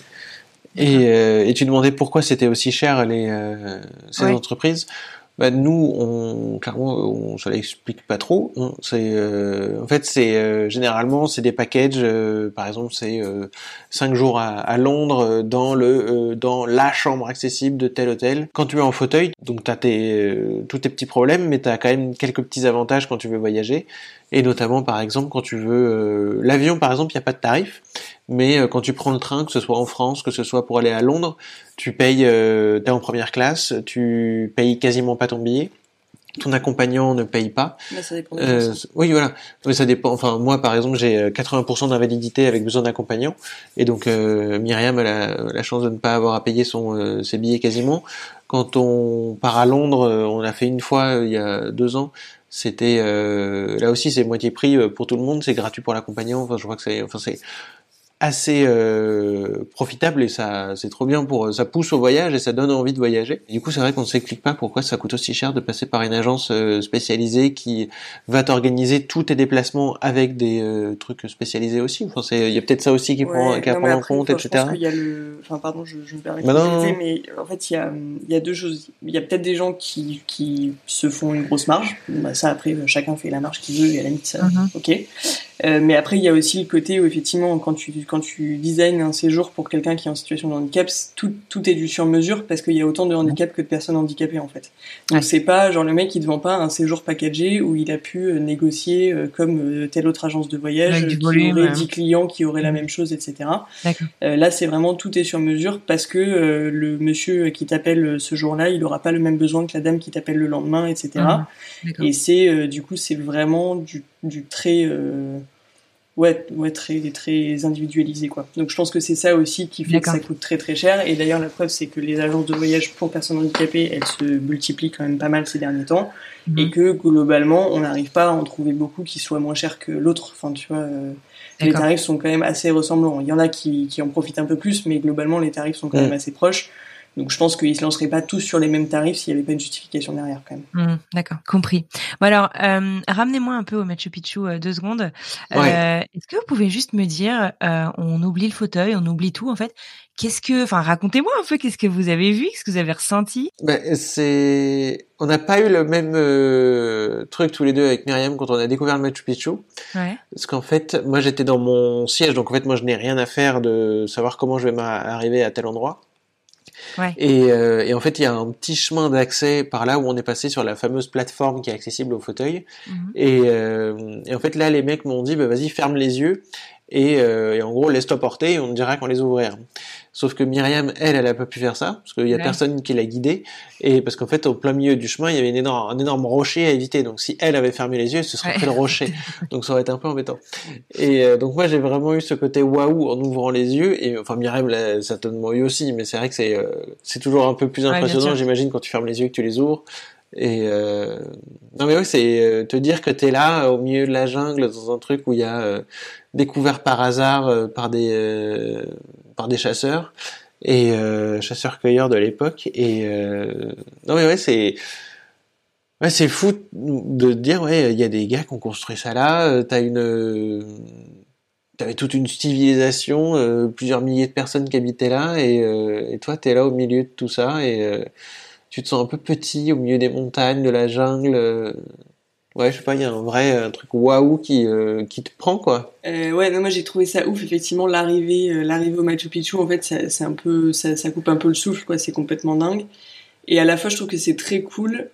Et, euh, et tu demandais pourquoi c'était aussi cher les euh, ces Ouais. entreprises? Bah, nous, on clairement, on se l'explique pas trop. C'est euh, en fait, c'est euh, généralement c'est des packages. euh, par exemple, c'est euh, cinq jours à, à Londres euh, dans le euh, dans la chambre accessible de tel hôtel. Quand tu es en fauteuil, donc t'as tes euh, tous tes petits problèmes, mais t'as quand même quelques petits avantages quand tu veux voyager. Et notamment, par exemple, quand tu veux euh, l'avion, par exemple, il y a pas de tarif. Mais euh, quand tu prends le train, que ce soit en France, que ce soit pour aller à Londres, tu payes, euh, t'es en première classe, tu payes quasiment pas ton billet. Ton accompagnant ne paye pas. Là, ça dépend. Euh, oui, voilà. Mais ça dépend. Enfin, moi, par exemple, j'ai euh, 80% d'invalidité avec besoin d'accompagnant, et donc euh, Myriam a la, chance de ne pas avoir à payer son euh, ses billets quasiment. Quand on part à Londres, euh, on l'a fait une fois euh, il y a deux ans. C'était euh, là aussi c'est moitié prix euh, pour tout le monde, c'est gratuit pour l'accompagnant. Enfin, je crois que c'est, enfin c'est assez euh, profitable et ça c'est trop bien pour ça pousse au voyage et ça donne envie de voyager. Et du coup, c'est vrai qu'on ne s'explique pas pourquoi ça coûte aussi cher de passer par une agence euh, spécialisée qui va t'organiser tous tes déplacements avec des euh, trucs spécialisés aussi. Enfin, c'est il y a peut-être ça aussi qui prend Ouais, qui à non, mais prendre en après, compte, enfin, Je etc. pense qu'il y a le, enfin, pardon, je, je me permets de Bah non, compléter, non. mais en fait, il y a, il y a deux choses. Il y a peut-être des gens qui, qui se font une grosse marge. Bah, ça, après, chacun fait la marge qu'il veut et à la limite, ça, Mhm. ok. Euh, mais après, il y a aussi le côté où effectivement, quand tu quand tu designs un séjour pour quelqu'un qui est en situation de handicap, tout tout est du sur mesure parce qu'il y a autant de handicap que de personnes handicapées en fait. Donc Ouais. c'est pas genre le mec qui te vend pas un séjour packagé où il a pu euh, négocier euh, comme euh, telle autre agence de voyage qui volume, aurait ouais. 10 clients qui auraient la Mhm. même chose, etc. Euh, là, c'est vraiment tout est sur mesure parce que euh, le monsieur qui t'appelle ce jour-là, il aura pas le même besoin que la dame qui t'appelle le lendemain, etc. D'accord. Et c'est euh, du coup, c'est vraiment du, du très euh, ouais, ouais, très très individualisé quoi. Donc je pense que c'est ça aussi qui fait que ça coûte très très cher. Et d'ailleurs, la preuve, c'est que les agences de voyage pour personnes handicapées, elles se multiplient quand même pas mal ces derniers temps Mhm. et que globalement, on n'arrive pas à en trouver beaucoup qui soient moins chers que l'autre. Enfin, tu vois. euh, les tarifs sont quand même assez ressemblants. Il y en a qui, qui en profitent un peu plus, mais globalement, les tarifs sont quand même assez proches. Donc je pense qu'ils se lanceraient pas tous sur les mêmes tarifs s'il n'y avait pas une justification derrière quand même. Hmm, D'accord, compris. Bon alors, euh, ramenez-moi un peu au Machu Picchu euh, deux secondes. Euh, Ouais. Est-ce que vous pouvez juste me dire, euh, on oublie le fauteuil, on oublie tout en fait. Qu'est-ce que, enfin, racontez-moi un peu qu'est-ce que vous avez vu, qu'est-ce que vous avez ressenti. Ben, c'est, on n'a pas eu le même euh, truc tous les deux avec Myriam quand on a découvert le Machu Picchu. Ouais. Parce qu'en fait, moi j'étais dans mon siège, donc en fait moi je n'ai rien à faire de savoir comment je vais m'arriver à tel endroit. Ouais. Et, euh, et en fait, il y a un petit chemin d'accès par là où on est passé sur la fameuse plateforme qui est accessible au fauteuil. Mhm. Et, euh, et en fait, là, les mecs m'ont dit, bah, vas-y, ferme les yeux. et, et en gros laisse-toi porter et on dira quand les ouvrir. Sauf que Myriam, elle, elle a pas pu faire ça, parce qu'il y a Ouais. personne qui l'a guidée, et parce qu'en fait, au plein milieu du chemin, il y avait une énorme, un énorme rocher à éviter. Donc, si elle avait fermé les yeux, se serait Ouais. fait le rocher. Donc, ça aurait été un peu embêtant. Et euh, donc, moi, j'ai vraiment eu ce côté waouh en ouvrant les yeux, et enfin, Myriam l'a certainement eu aussi, mais c'est vrai que c'est, euh, c'est toujours un peu plus impressionnant, j'imagine, quand tu fermes les yeux et que tu les ouvres. Et euh... non mais oui, c'est euh, te dire que t'es là au milieu de la jungle dans un truc où il y a euh, découvert par hasard euh, par des euh, par des chasseurs et euh, chasseurs-cueilleurs de l'époque et euh... non mais ouais c'est ouais fou de dire ouais il y a des gars qui ont construit ça là euh, t'as une T'avais toute une civilisation, plusieurs milliers de personnes qui habitaient là, et, et toi, t'es là au milieu de tout ça, et tu te sens un peu petit au milieu des montagnes, de la jungle. Ouais, je sais pas, il y a un vrai un truc waouh qui, euh, qui te prend, quoi. Euh, ouais, non, moi j'ai trouvé ça ouf. Effectivement, l'arrivée, euh, l'arrivée au Machu Picchu, en fait, ça- c'est un peu, ça, ça coupe un peu le souffle, quoi. C'est complètement dingue. Et à la fois, je trouve que c'est très cool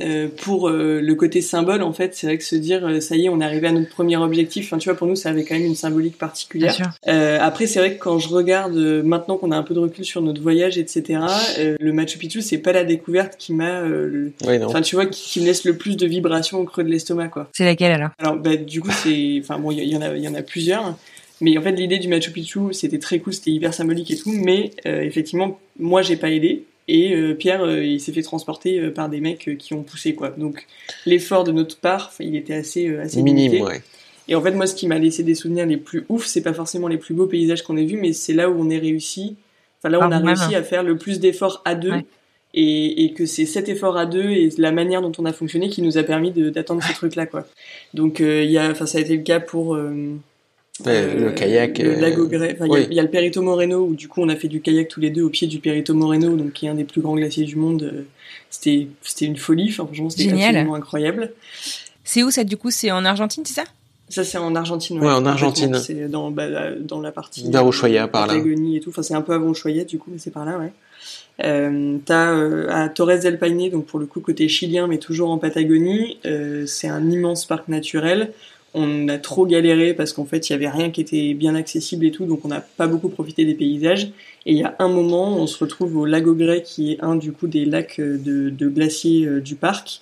euh, pour euh, le côté symbole. En fait, c'est vrai que se dire, euh, ça y est, on est arrivé à notre premier objectif. Enfin, tu vois, pour nous, ça avait quand même une symbolique Bien particulière. sûr. Euh, après, c'est vrai que quand je regarde euh, maintenant qu'on a un peu de recul sur notre voyage, etc., euh, le Machu Picchu, c'est pas la découverte qui m'a, euh, le- Ouais, enfin, tu vois, qui, qui me laisse le plus de vibrations au creux de l'estomac, quoi. C'est laquelle alors? Alors, bah, du coup, c'est, enfin bon, il y, y en a, il y en a plusieurs. Mais en fait, l'idée du Machu Picchu, c'était très cool, c'était hyper symbolique et tout. Mais euh, effectivement, moi, j'ai pas aidé. Et euh, Pierre, euh, il s'est fait transporter euh, par des mecs euh, qui ont poussé, quoi. Donc, l'effort de notre part, il était assez, euh, assez. Minime, ouais. Et en fait, moi, ce qui m'a laissé des souvenirs les plus ouf, c'est pas forcément les plus beaux paysages qu'on ait vus, mais c'est là où on est réussi. Enfin, là où on a réussi à faire le plus d'efforts à deux. Ouais. Et, et que c'est cet effort à deux et la manière dont on a fonctionné qui nous a permis d'atteindre ces trucs-là, quoi. Donc, euh, il y a, enfin, ça a été le cas pour euh, Ouais, le kayak, le euh, lago Grey. Enfin, il y a- oui. il y, a le Perito Moreno où du coup on a fait du kayak tous les deux au pied du Perito Moreno, donc qui est un des plus grands glaciers du monde. Euh, C'était, c'était une folie. Enfin, franchement, c'était Génial. absolument incroyable. C'est où ça du coup? C'est en Argentine, c'est ça? Ça, c'est en Argentine. Ouais, en complètement. Argentine. C'est dans, bah, la- dans la partie. Vers Ushuaia, par là. Patagonie et tout. Enfin, c'est un peu avant Ushuaia, du coup, mais c'est par là, ouais. Euh, t'as euh, à Torres del Paine, donc pour le coup côté chilien, mais toujours en Patagonie. Euh, c'est un immense parc naturel. On a trop galéré parce qu'en fait il y avait rien qui était bien accessible et tout, donc on n'a pas beaucoup profité des paysages. Et il y a un moment, on se retrouve au lago Grey, qui est un du coup des lacs euh, de, de glaciers euh, du parc.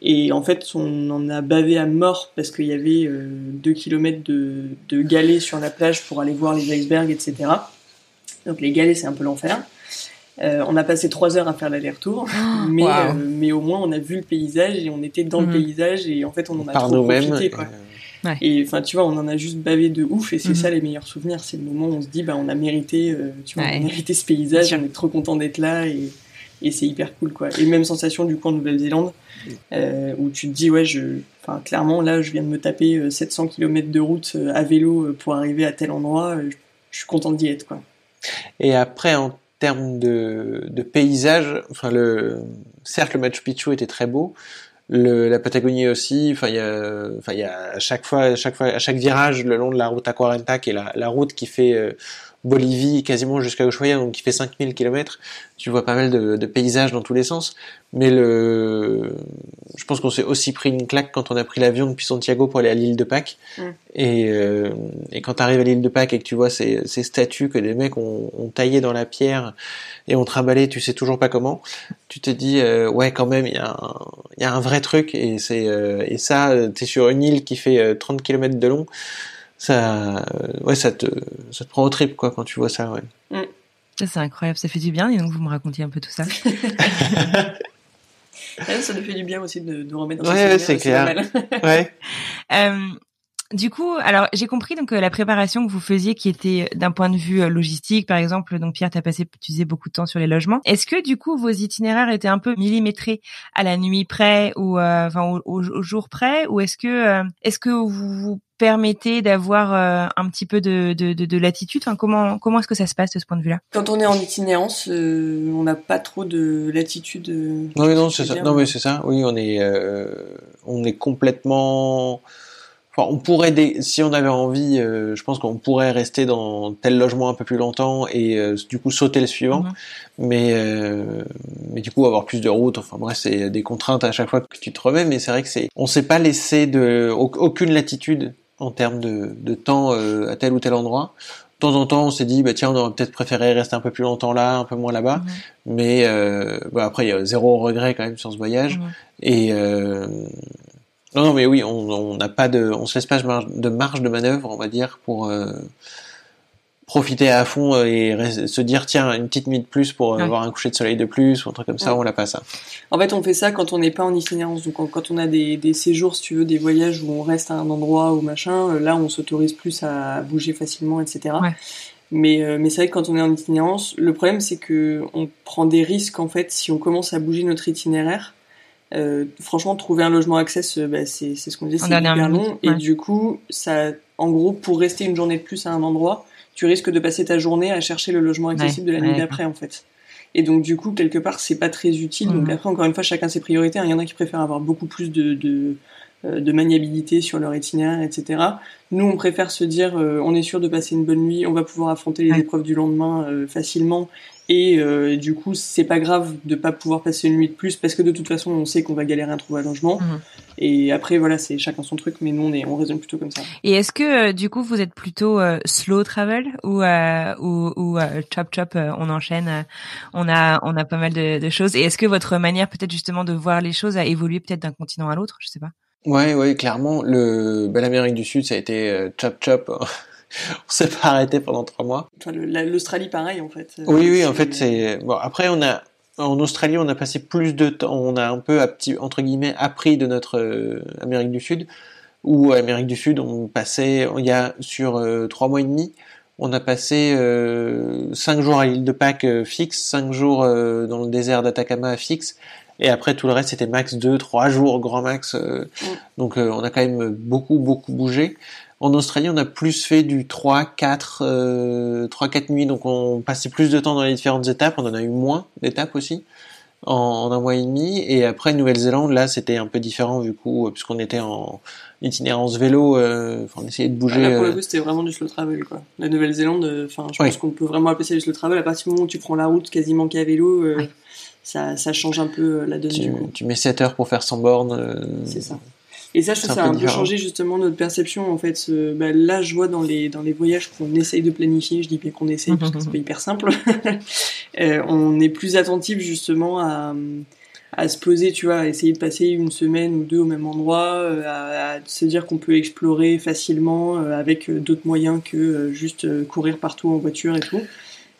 Et en fait, on en a bavé à mort parce qu'il y avait euh, deux kilomètres de, de galets sur la plage pour aller voir les icebergs, etc. Donc les galets, c'est un peu l'enfer. Euh, on a passé trois heures à faire l'aller-retour, mais, euh, mais au moins on a vu le paysage et on était dans le paysage et en fait on en a Par trop profité. Quoi. Euh, Et enfin, tu vois, on en a juste bavé de ouf, et c'est Mhm. ça les meilleurs souvenirs. C'est le moment où on se dit, bah, on a mérité, euh, tu vois, Ouais. on a mérité ce paysage, on est trop content d'être là, et, et c'est hyper cool, quoi. Et même sensation du coup en Nouvelle-Zélande, euh, où tu te dis, ouais, je, enfin, clairement, là, je viens de me taper euh, 700 km de route euh, à vélo euh, pour arriver à tel endroit, euh, je, je suis content d'y être, quoi. Et après, en termes de, de paysage, enfin le, certes le Machu Picchu était très beau, le, la Patagonie aussi. Enfin, il y a, enfin il y a à chaque fois, à chaque fois, à chaque virage le long de la route Aquarenta, qui est la, la route qui fait euh, Bolivie quasiment jusqu'à Ushuaia, donc qui fait 5000 km. Tu vois pas mal de, de paysages dans tous les sens. Mais le, je pense qu'on s'est aussi pris une claque quand on a pris l'avion depuis Santiago pour aller à l'île de Pâques. Mm. Et, euh, et quand tu arrives à l'île de Pâques et que tu vois ces, ces statues que des mecs ont, ont taillées dans la pierre et ont trimballé, tu sais toujours pas comment, tu te dis euh, ouais quand même il y, a un- y a un vrai truc et c'est euh, et ça euh, t'es sur une île qui fait euh, 30 km de long, ça euh, ouais ça te ça te prend au trip quoi quand tu vois ça ouais. Ça, c'est incroyable, ça fait du bien. Et donc, vous me racontiez un peu tout ça. Ouais, ça nous fait du bien aussi de, de remettre dans Ouais, ses ouais, c'est clair. Ouais. Euh, du coup, alors j'ai compris donc euh, la préparation que vous faisiez, qui était d'un point de vue euh, logistique, par exemple. Donc Pierre, t'as passé, tu disais beaucoup de temps sur les logements. Est-ce que du coup vos itinéraires étaient un peu millimétrés à la nuit près ou euh, enfin au, au- au jour près, ou est-ce que euh, est-ce que vous vous permettez d'avoir euh, un petit peu de, de, de, de latitude? Enfin, comment comment est-ce que ça se passe de ce point de vue-là? Quand on est en itinérance, euh, on n'a pas trop de latitude. euh, Non mais non c'est ça. Non mais c'est ça. Oui on est euh, on est complètement. Enfin, on pourrait, si on avait envie, euh, je pense qu'on pourrait rester dans tel logement un peu plus longtemps et euh, du coup sauter le suivant. Mhm. mais euh, mais du coup avoir plus de routes enfin bref c'est des contraintes à chaque fois que tu te remets mais c'est vrai que c'est on s'est pas laissé de au- aucune latitude en termes de, de temps euh, à tel ou tel endroit. De temps en temps, on s'est dit, bah tiens, on aurait peut-être préféré rester un peu plus longtemps là, un peu moins là-bas. Mhm. Mais euh, bah, après, il y a zéro regret quand même sur ce voyage. Mhm. Et euh, non, non, mais oui, on n'a pas de, on se laisse pas de marge de, manœuvre, on va dire, pour euh, profiter à fond et se dire tiens une petite nuit de plus pour Ouais. avoir un coucher de soleil de plus ou un truc comme ça, Ouais. on l'a pas ça. En fait, on fait ça quand on n'est pas en itinérance. Donc, quand- on a des, des séjours, si tu veux, des voyages où on reste à un endroit ou machin, euh, là, on s'autorise plus à bouger facilement, etc. Ouais. Mais, euh, mais c'est vrai que quand on est en itinérance, le problème, c'est que on prend des risques, en fait, si on commence à bouger notre itinéraire. Euh, franchement, trouver un logement access, euh, bah, c'est c'est ce qu'on disait, c'est hyper minute, long. Et du coup, ça, en gros, pour rester une journée de plus à un endroit, tu risques de passer ta journée à chercher le logement accessible de la nuit d'après, en fait. Et donc, du coup, quelque part, c'est pas très utile. Donc, Mhm. après, encore une fois, chacun ses priorités. hein. Il y en a qui préfèrent avoir beaucoup plus de, de, euh, de maniabilité sur leur itinéraire, etc. Nous, on préfère se dire, euh, on est sûr de passer une bonne nuit, on va pouvoir affronter les épreuves du lendemain euh, facilement. Et euh, du coup, c'est pas grave de pas pouvoir passer une nuit de plus parce que de toute façon, on sait qu'on va galérer à trouver un logement. Mhm. Et après, voilà, c'est chacun son truc, mais nous, on, est, on raisonne plutôt comme ça. Et est-ce que euh, du coup vous êtes plutôt euh, slow travel ou euh, ou, ou euh, chop chop euh, on enchaîne euh, on a on a pas mal de, de choses et est-ce que votre manière peut-être justement de voir les choses a évolué peut-être d'un continent à l'autre? Je sais pas Ouais, ouais, clairement. Le, bah, l'Amérique du Sud, ça a été euh, chop chop. on s'est pas arrêté pendant trois mois. Enfin, l'Australie, pareil, en fait. Oui, oui, en fait, c'est bon. Après, on a en Australie, on a passé plus de temps. On a un peu, entre guillemets, appris de notre euh, Amérique du Sud. Ou Amérique du Sud, on passait, il y a sur euh, trois mois et demi, on a passé euh, cinq jours à l'île de Pâques fixe, cinq jours dans le désert d'Atacama fixe, et après tout le reste c'était max deux, trois jours grand max. euh, Donc euh, on a quand même beaucoup beaucoup bougé. En Australie, on a plus fait du 3, 4, euh, 3, 4 nuits, donc on passait plus de temps dans les différentes étapes, on en a eu moins d'étapes aussi, en, en un mois et demi, et après Nouvelle-Zélande, là c'était un peu différent du coup, euh, puisqu'on était en itinérance vélo, euh, enfin, on essayait de bouger. Là, pour le euh, coup, c'était vraiment du slow travel, quoi. La Nouvelle-Zélande, euh, enfin, je Oui. pense qu'on peut vraiment appeler ça du slow travel. À partir du moment où tu prends la route quasiment qu'à vélo, euh, Oui. ça, ça change un peu la donne du tu, coup. tu mets 7 heures pour faire 100 bornes. euh, C'est ça. Et ça, je trouve ça a un peu changé justement notre perception. En fait, bah, là, je vois dans les dans les voyages qu'on essaye de planifier. Je dis bien qu'on essaye parce que c'est pas hyper simple. Euh, on est plus attentif justement à à se poser, tu vois, à essayer de passer une semaine ou deux au même endroit, euh, à, à se dire qu'on peut explorer facilement euh, avec d'autres moyens que juste courir partout en voiture et tout.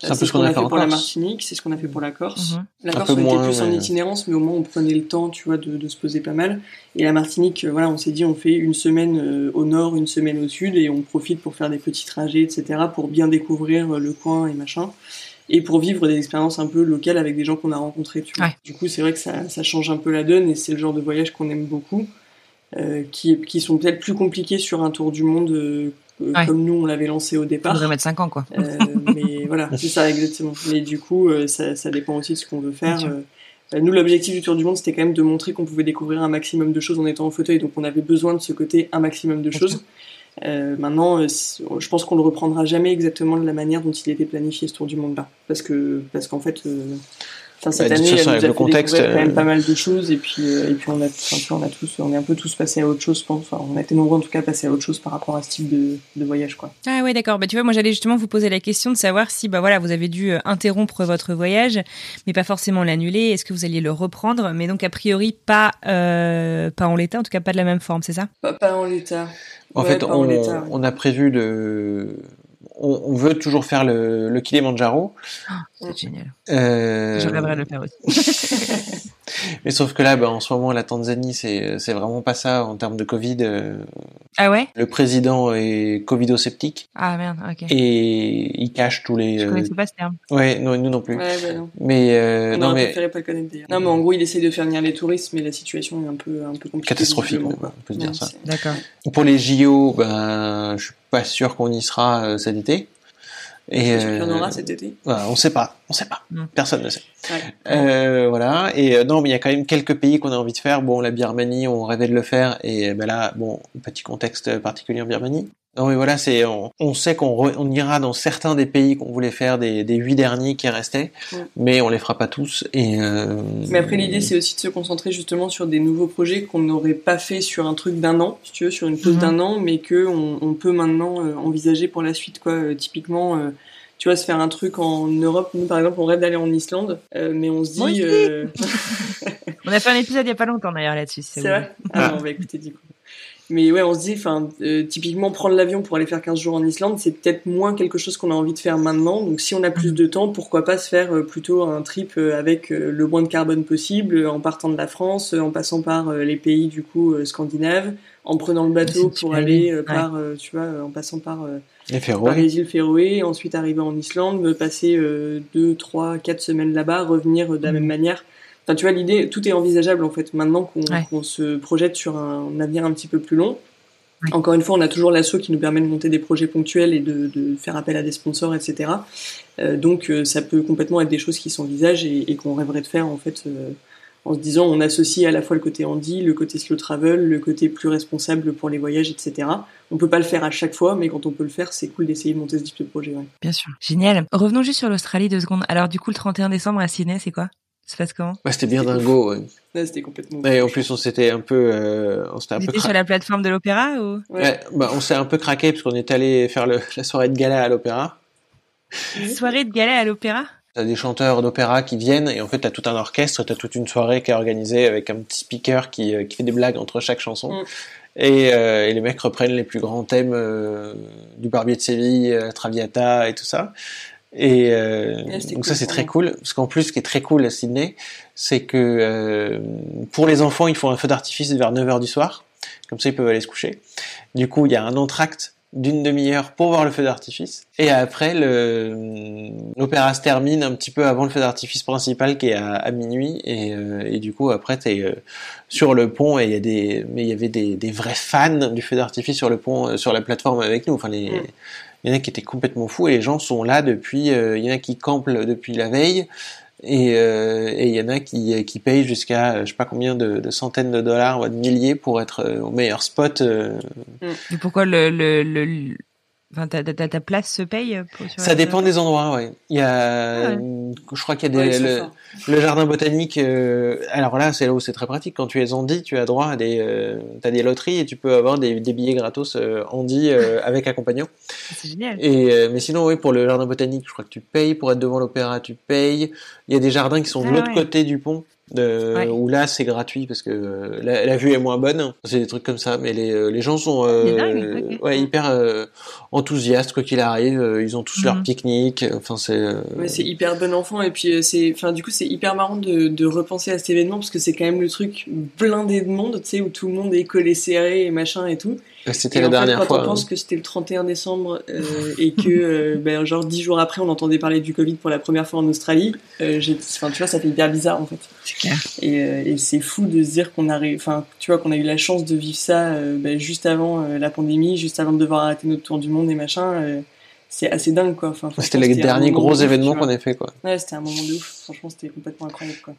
C'est un peu ce qu'on a fait pour la Corse. Martinique, c'est ce qu'on a fait pour la Corse. Mhm. La Corse, on était moins, plus en itinérance, mais au moins on prenait le temps, tu vois, de, de se poser pas mal. Et la Martinique, euh, voilà, on s'est dit, on fait une semaine euh, au nord, une semaine au sud, et on profite pour faire des petits trajets, etc., pour bien découvrir euh, le coin et machin, et pour vivre des expériences un peu locales avec des gens qu'on a rencontrés, tu vois. Ouais. Du coup, c'est vrai que ça, ça change un peu la donne, et c'est le genre de voyage qu'on aime beaucoup, euh, qui, qui sont peut-être plus compliqués sur un tour du monde, euh, Ouais. comme nous on l'avait lancé au on départ. devrait mettre 5 ans quoi Euh, mais voilà, c'est ça exactement. Mais du coup, euh, ça, ça dépend aussi de ce qu'on veut faire. Euh, euh, nous, l'objectif du Tour du Monde, c'était quand même de montrer qu'on pouvait découvrir un maximum de choses en étant en fauteuil, donc on avait besoin de ce côté un maximum de choses. Euh, maintenant, je pense qu'on le reprendra jamais exactement de la manière dont il était planifié ce Tour du Monde là, parce que parce qu'en fait, euh, enfin, cette Bah, de toute année, elle nous a fait le contexte, découvrir quand même euh, pas mal de choses, et puis euh, et puis on a, enfin, on a tous, on est un peu tous passés à autre chose, je pense. Enfin, on a été nombreux en tout cas à passer à autre chose par rapport à ce type de, de voyage, quoi. Ah ouais, d'accord. Bah tu vois, moi j'allais justement vous poser la question de savoir si bah voilà, vous avez dû euh, interrompre votre voyage, mais pas forcément l'annuler. Est-ce que vous alliez le reprendre Mais donc a priori pas euh, pas en l'état, en tout cas pas de la même forme, c'est ça? Pas, pas en l'état. En Ouais, fait, on a prévu de. On, on veut toujours faire le, le Kilimanjaro. C'est génial. Euh, Je le faire aussi. Mais sauf que là, bah, en ce moment, la Tanzanie, c'est c'est vraiment pas ça en termes de Covid. euh, Ah ouais? Le président est covido-sceptique Ah merde, ok. et il cache tous les. Je euh, connaissais pas ce terme. Ouais, non, nous non plus. Ouais, bah non. Mais euh, On non, mais préféré pas le connaître d'ailleurs. Non, mais en gros, il essaye de faire venir les touristes, mais la situation est un peu, un peu compliquée. Catastrophique, on peut se dire Ouais, ça. D'accord. pour les JO, ben, je suis pas sûr qu'on y sera euh, cet été. Et Est-ce qu'il y en euh, aura cet été on sait pas, on sait pas, Mm. personne ne sait. Ouais. Euh, voilà. Et euh, non, mais il y a quand même quelques pays qu'on a envie de faire. Bon, la Birmanie, on rêvait de le faire, et ben là, bon, petit contexte particulier en Birmanie. Non mais voilà, c'est on, on sait qu'on re- on ira dans certains des pays qu'on voulait faire des, des huit derniers qui restaient, mais on les fera pas tous. Et euh, Mais après, l'idée, c'est aussi de se concentrer justement sur des nouveaux projets qu'on n'aurait pas fait sur un truc d'un an, si tu veux, sur une pause Mhm. d'un an, mais que on, on peut maintenant euh, envisager pour la suite, quoi. Euh, typiquement, euh, tu vois, se faire un truc en Europe. Nous, par exemple, on rêve d'aller en Islande, euh, mais on se dit. Euh, On a fait un épisode il y a pas longtemps d'ailleurs là-dessus. c'est vrai? Ah non, on va écouter du coup. Mais ouais, on se dit, enfin, euh, typiquement, prendre l'avion pour aller faire 15 jours en Islande, c'est peut-être moins quelque chose qu'on a envie de faire maintenant. Donc, si on a plus de temps, pourquoi pas se faire euh, plutôt un trip euh, avec euh, le moins de carbone possible, euh, en partant de la France, euh, en passant par euh, les pays, du coup, euh, scandinaves, en prenant le bateau pour aller euh, ouais. par, euh, tu vois, euh, en passant par, euh, les par les îles Féroé, ensuite arriver en Islande, me passer euh, deux, trois, quatre semaines là-bas, revenir euh, de la Mhm. même manière. Enfin, tu vois, l'idée, tout est envisageable en fait. Maintenant qu'on Ouais. se projette sur un avenir un petit peu plus long. Encore une fois, on a toujours l'assaut qui nous permet de monter des projets ponctuels et de, de faire appel à des sponsors, etc. Euh, donc, euh, ça peut complètement être des choses qui s'envisagent et, et qu'on rêverait de faire en fait. euh, en se disant, on associe à la fois le côté handy, le côté slow travel, le côté plus responsable pour les voyages, etc. On peut pas le faire à chaque fois, mais quand on peut le faire, c'est cool d'essayer de monter ce type de projet. Ouais. Bien sûr. Génial. Revenons juste sur l'Australie deux secondes. Alors du coup, le 31 décembre à Sydney, c'est quoi? Se passe comment Ouais, c'était bien dingo. Ouais. C'était complètement. Et en plus, on s'était un peu, euh, on s'était un Vous peu étiez cra- sur la plateforme de l'opéra ou? Ouais. Ouais, bah, on s'est un peu craqué parce qu'on est allé faire le, la soirée de gala à l'opéra. soirée de gala à l'opéra? T'as des chanteurs d'opéra qui viennent et en fait t'as tout un orchestre, t'as toute une soirée qui est organisée avec un petit speaker qui, euh, qui fait des blagues entre chaque chanson. Mm. Et, euh, et les mecs reprennent les plus grands thèmes euh, du Barbier de Séville, euh, Traviata et tout ça. Et euh, c'était donc cool, ça c'est très cool, parce qu'en plus ce qui est très cool à Sydney, c'est que euh, pour les enfants ils font un feu d'artifice vers 9h du soir, comme ça ils peuvent aller se coucher. Du coup il y a un entracte d'une demi-heure pour voir le feu d'artifice. Et après, le, l'opéra se termine un petit peu avant le feu d'artifice principal qui est à, à minuit. Et, euh, et du coup, après, t'es euh, sur le pont et il y a des, mais il y avait des, des vrais fans du feu d'artifice sur le pont, euh, sur la plateforme avec nous. Enfin, les, Mm. Il y en a qui étaient complètement fous et les gens sont là depuis, euh, il y en a qui campent depuis la veille. Et euh, et il y en a qui, qui payent jusqu'à euh, je sais pas combien de, de centaines de dollars ou de milliers pour être euh, au meilleur spot euh, Et pourquoi le, le, le, le- Enfin, ta, ta, ta- place se paye pour, sur Ça dépend des endroits, ouais. Il y a, Ah ouais. je crois qu'il y a des, le, le jardin botanique. euh, alors là, c'est là où c'est très pratique. Quand tu es Andy, tu as droit à des, euh, des loteries et tu peux avoir des, des billets gratos euh, Andy euh, avec accompagnant. C'est génial. Et euh, mais sinon, oui, pour le jardin botanique, je crois que tu payes. Pour être devant l'opéra, tu payes. Il y a des jardins qui sont de Ah l'autre ouais. côté du pont. De, Ouais. où là c'est gratuit parce que euh, la, la vue est moins bonne c'est des trucs comme ça mais les, euh, les gens sont euh, dingue, ouais, hyper euh, enthousiastes quoi qu'il arrive euh, ils ont tous leur Mhm. pique-nique enfin c'est euh, Ouais, c'est hyper bon enfant et puis euh, c'est, enfin du coup c'est hyper marrant de, de repenser à cet événement parce que c'est quand même le truc blindé de monde, tu sais où tout le monde est collé serré et machin et tout. C'était Et la en fait, dernière quand fois on hein. pense que c'était le 31 décembre euh, et que euh, ben, genre dix jours après on entendait parler du Covid pour la première fois en Australie, euh, tu vois ça fait hyper bizarre en fait. C'est clair. Et, euh, et c'est fou de se dire qu'on a, enfin, tu vois, qu'on a eu la chance de vivre ça euh, ben, juste avant euh, la pandémie, juste avant de devoir arrêter notre tour du monde et machin. euh, c'est assez dingue, quoi. Enfin, c'était derniers moment gros vois. qu'on ait fait quoi Ouais, c'était un moment de ouf. Franchement, c'était complètement incroyable, quoi.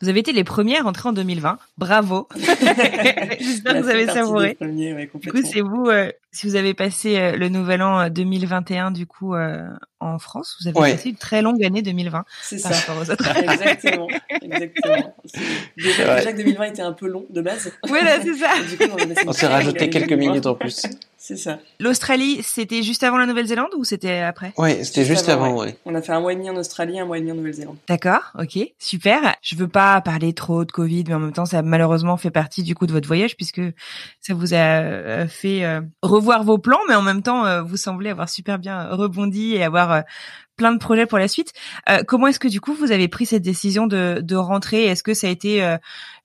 Vous avez été les premiers à rentrer en 2020. Bravo. J'espère que vous avez savouré. des premiers, ouais, Du coup, c'est vous, euh, si vous avez passé euh, le nouvel an euh, 2021 du coup euh, en France, vous avez Ouais. passé une très longue année 2020 C'est par ça. rapport aux autres. exactement, Déjà, que 2020 était un peu long de base. Voilà, c'est ça. Et du coup, on, s'est rajouté quelques 2020. minutes en plus C'est ça. L'Australie, c'était juste avant la Nouvelle-Zélande ou c'était après? Ouais c'était juste avant ouais On a fait un mois et demi en Australie, un mois et demi en Nouvelle-Zélande. D'accord, ok, super. Je veux pas parler trop de Covid, mais en même temps, ça a malheureusement fait partie du coup de votre voyage puisque ça vous a euh, fait euh, revoir vos plans, mais en même temps, euh, vous semblez avoir super bien rebondi et avoir euh, plein de projets pour la suite. Euh, comment est-ce que du coup vous avez pris cette décision de, de rentrer? Est-ce que ça a été euh,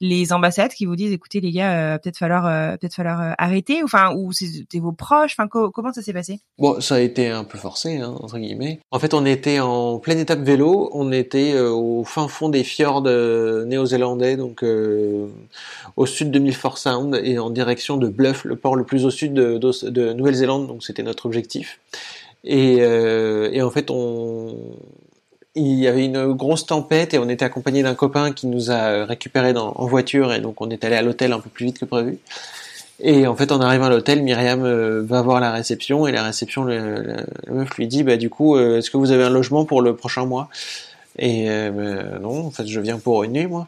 les ambassades qui vous disent, écoutez les gars, euh, peut-être falloir euh, peut-être falloir euh, arrêter, enfin ou c'était vos proches, enfin co- comment ça s'est passé? Bon, ça a été un peu forcé, hein, entre guillemets. En fait, on était en pleine étape vélo, on était euh, au fin fond des fjords néo-zélandais, donc au sud de Milford Sound et en direction de Bluff, le port le plus au sud de, d'Aus- de Nouvelle-Zélande, donc c'était notre objectif. Et, euh, et en fait, on, il y avait une grosse tempête et on était accompagné d'un copain qui nous a récupérés dans- en voiture et donc on est allé à l'hôtel un peu plus vite que prévu. Et en fait, en arrivant à l'hôtel, Myriam euh, va voir la réception et la réception, le, le- la meuf lui dit, bah du coup, euh, est-ce que vous avez un logement pour le prochain mois? Et euh, bah, non, en fait, je viens pour une nuit, moi.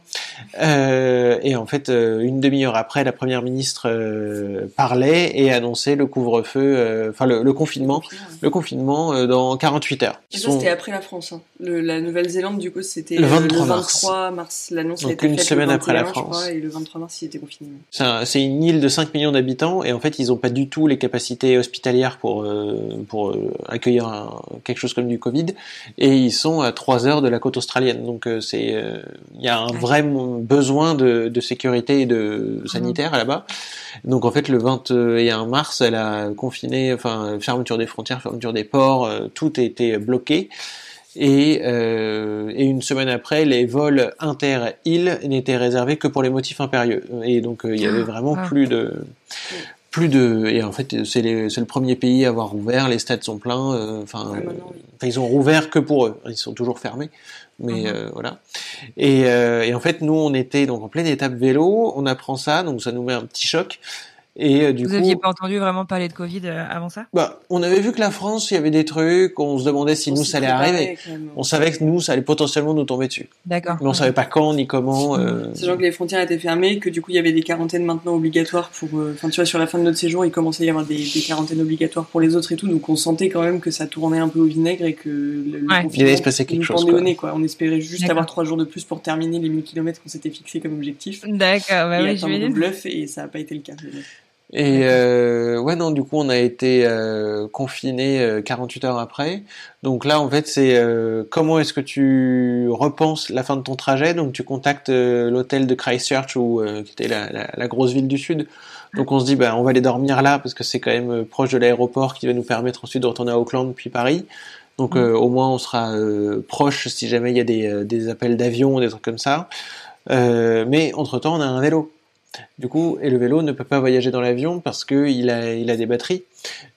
Euh, et en fait, euh, une demi-heure après, la première ministre euh, parlait et annonçait le couvre-feu, enfin le, le confinement, le confinement dans 48 heures. Et ça, sont- c'était après la France. hein. Le- la Nouvelle-Zélande, du coup, c'était Le euh, 23 le mars. 23 mars. L'annonce Donc été une faite semaine le après la 21, je France. crois, et le 23 mars, il était confiné. C'est un- c'est une île de 5 millions d'habitants et en fait ils n'ont pas du tout les capacités hospitalières pour pour accueillir un- quelque chose comme du Covid et ils sont à 3 heures de la côte australienne donc euh, c'est euh, il y a un Ouais. vrai besoin de, de sécurité et de sanitaire là-bas donc en fait le 21 mars elle a confiné enfin fermeture des frontières fermeture des ports euh, tout a été bloqué et, euh, et une semaine après, les vols inter-îles n'étaient réservés que pour les motifs impérieux. Et donc, euh, il y avait vraiment Ah. plus de, plus de. Et en fait, c'est le premier pays à avoir ouvert. Les stades sont pleins. euh, Enfin, euh, oui. enfin, ils ont rouvert que pour eux. Ils sont toujours fermés. Mais Mhm. euh, voilà. Et, euh, et en fait, nous, on était donc en pleine étape vélo. On apprend ça, donc ça nous met un petit choc. Et euh, du Vous coup, aviez pas entendu vraiment parler de Covid euh, avant ça? Bah, on avait vu que la France, il y avait des trucs. On se demandait si On nous ça allait arriver. On savait que nous, ça allait potentiellement nous tomber dessus. D'accord. Mais on savait pas quand ni comment. euh, Sachant que les frontières étaient fermées, que du coup il y avait des quarantaines maintenant obligatoires pour. euh, Enfin, tu vois, sur la fin de notre séjour, il commençait à y avoir des, des quarantaines obligatoires pour les autres et tout, donc on sentait quand même que ça tournait un peu au vinaigre et que le, le Ouais. Il allait se passer quelque chose, pendait quoi. au nez, quoi. On espérait juste avoir trois jours de plus pour terminer les 1000 km qu'on s'était fixé comme objectif. D'accord, bah et oui, le j'imagine. bluff, et ça n'a pas été le cas. Et euh, ouais non, du coup on a été euh, confiné euh, 48 heures après. Donc là en fait c'est euh, comment est-ce que tu repenses la fin de ton trajet? Donc tu contactes euh, l'hôtel de Christchurch ou euh, qui était la, la, la grosse ville du sud. Donc on se dit bah on va aller dormir là parce que c'est quand même euh, proche de l'aéroport qui va nous permettre ensuite de retourner à Auckland puis Paris. Donc euh, au moins on sera euh, proche si jamais il y a des, euh, des appels d'avion des trucs comme ça. Euh, mais entre temps on a un vélo. Du coup, et le vélo ne peut pas voyager dans l'avion parce que il a, il a des batteries.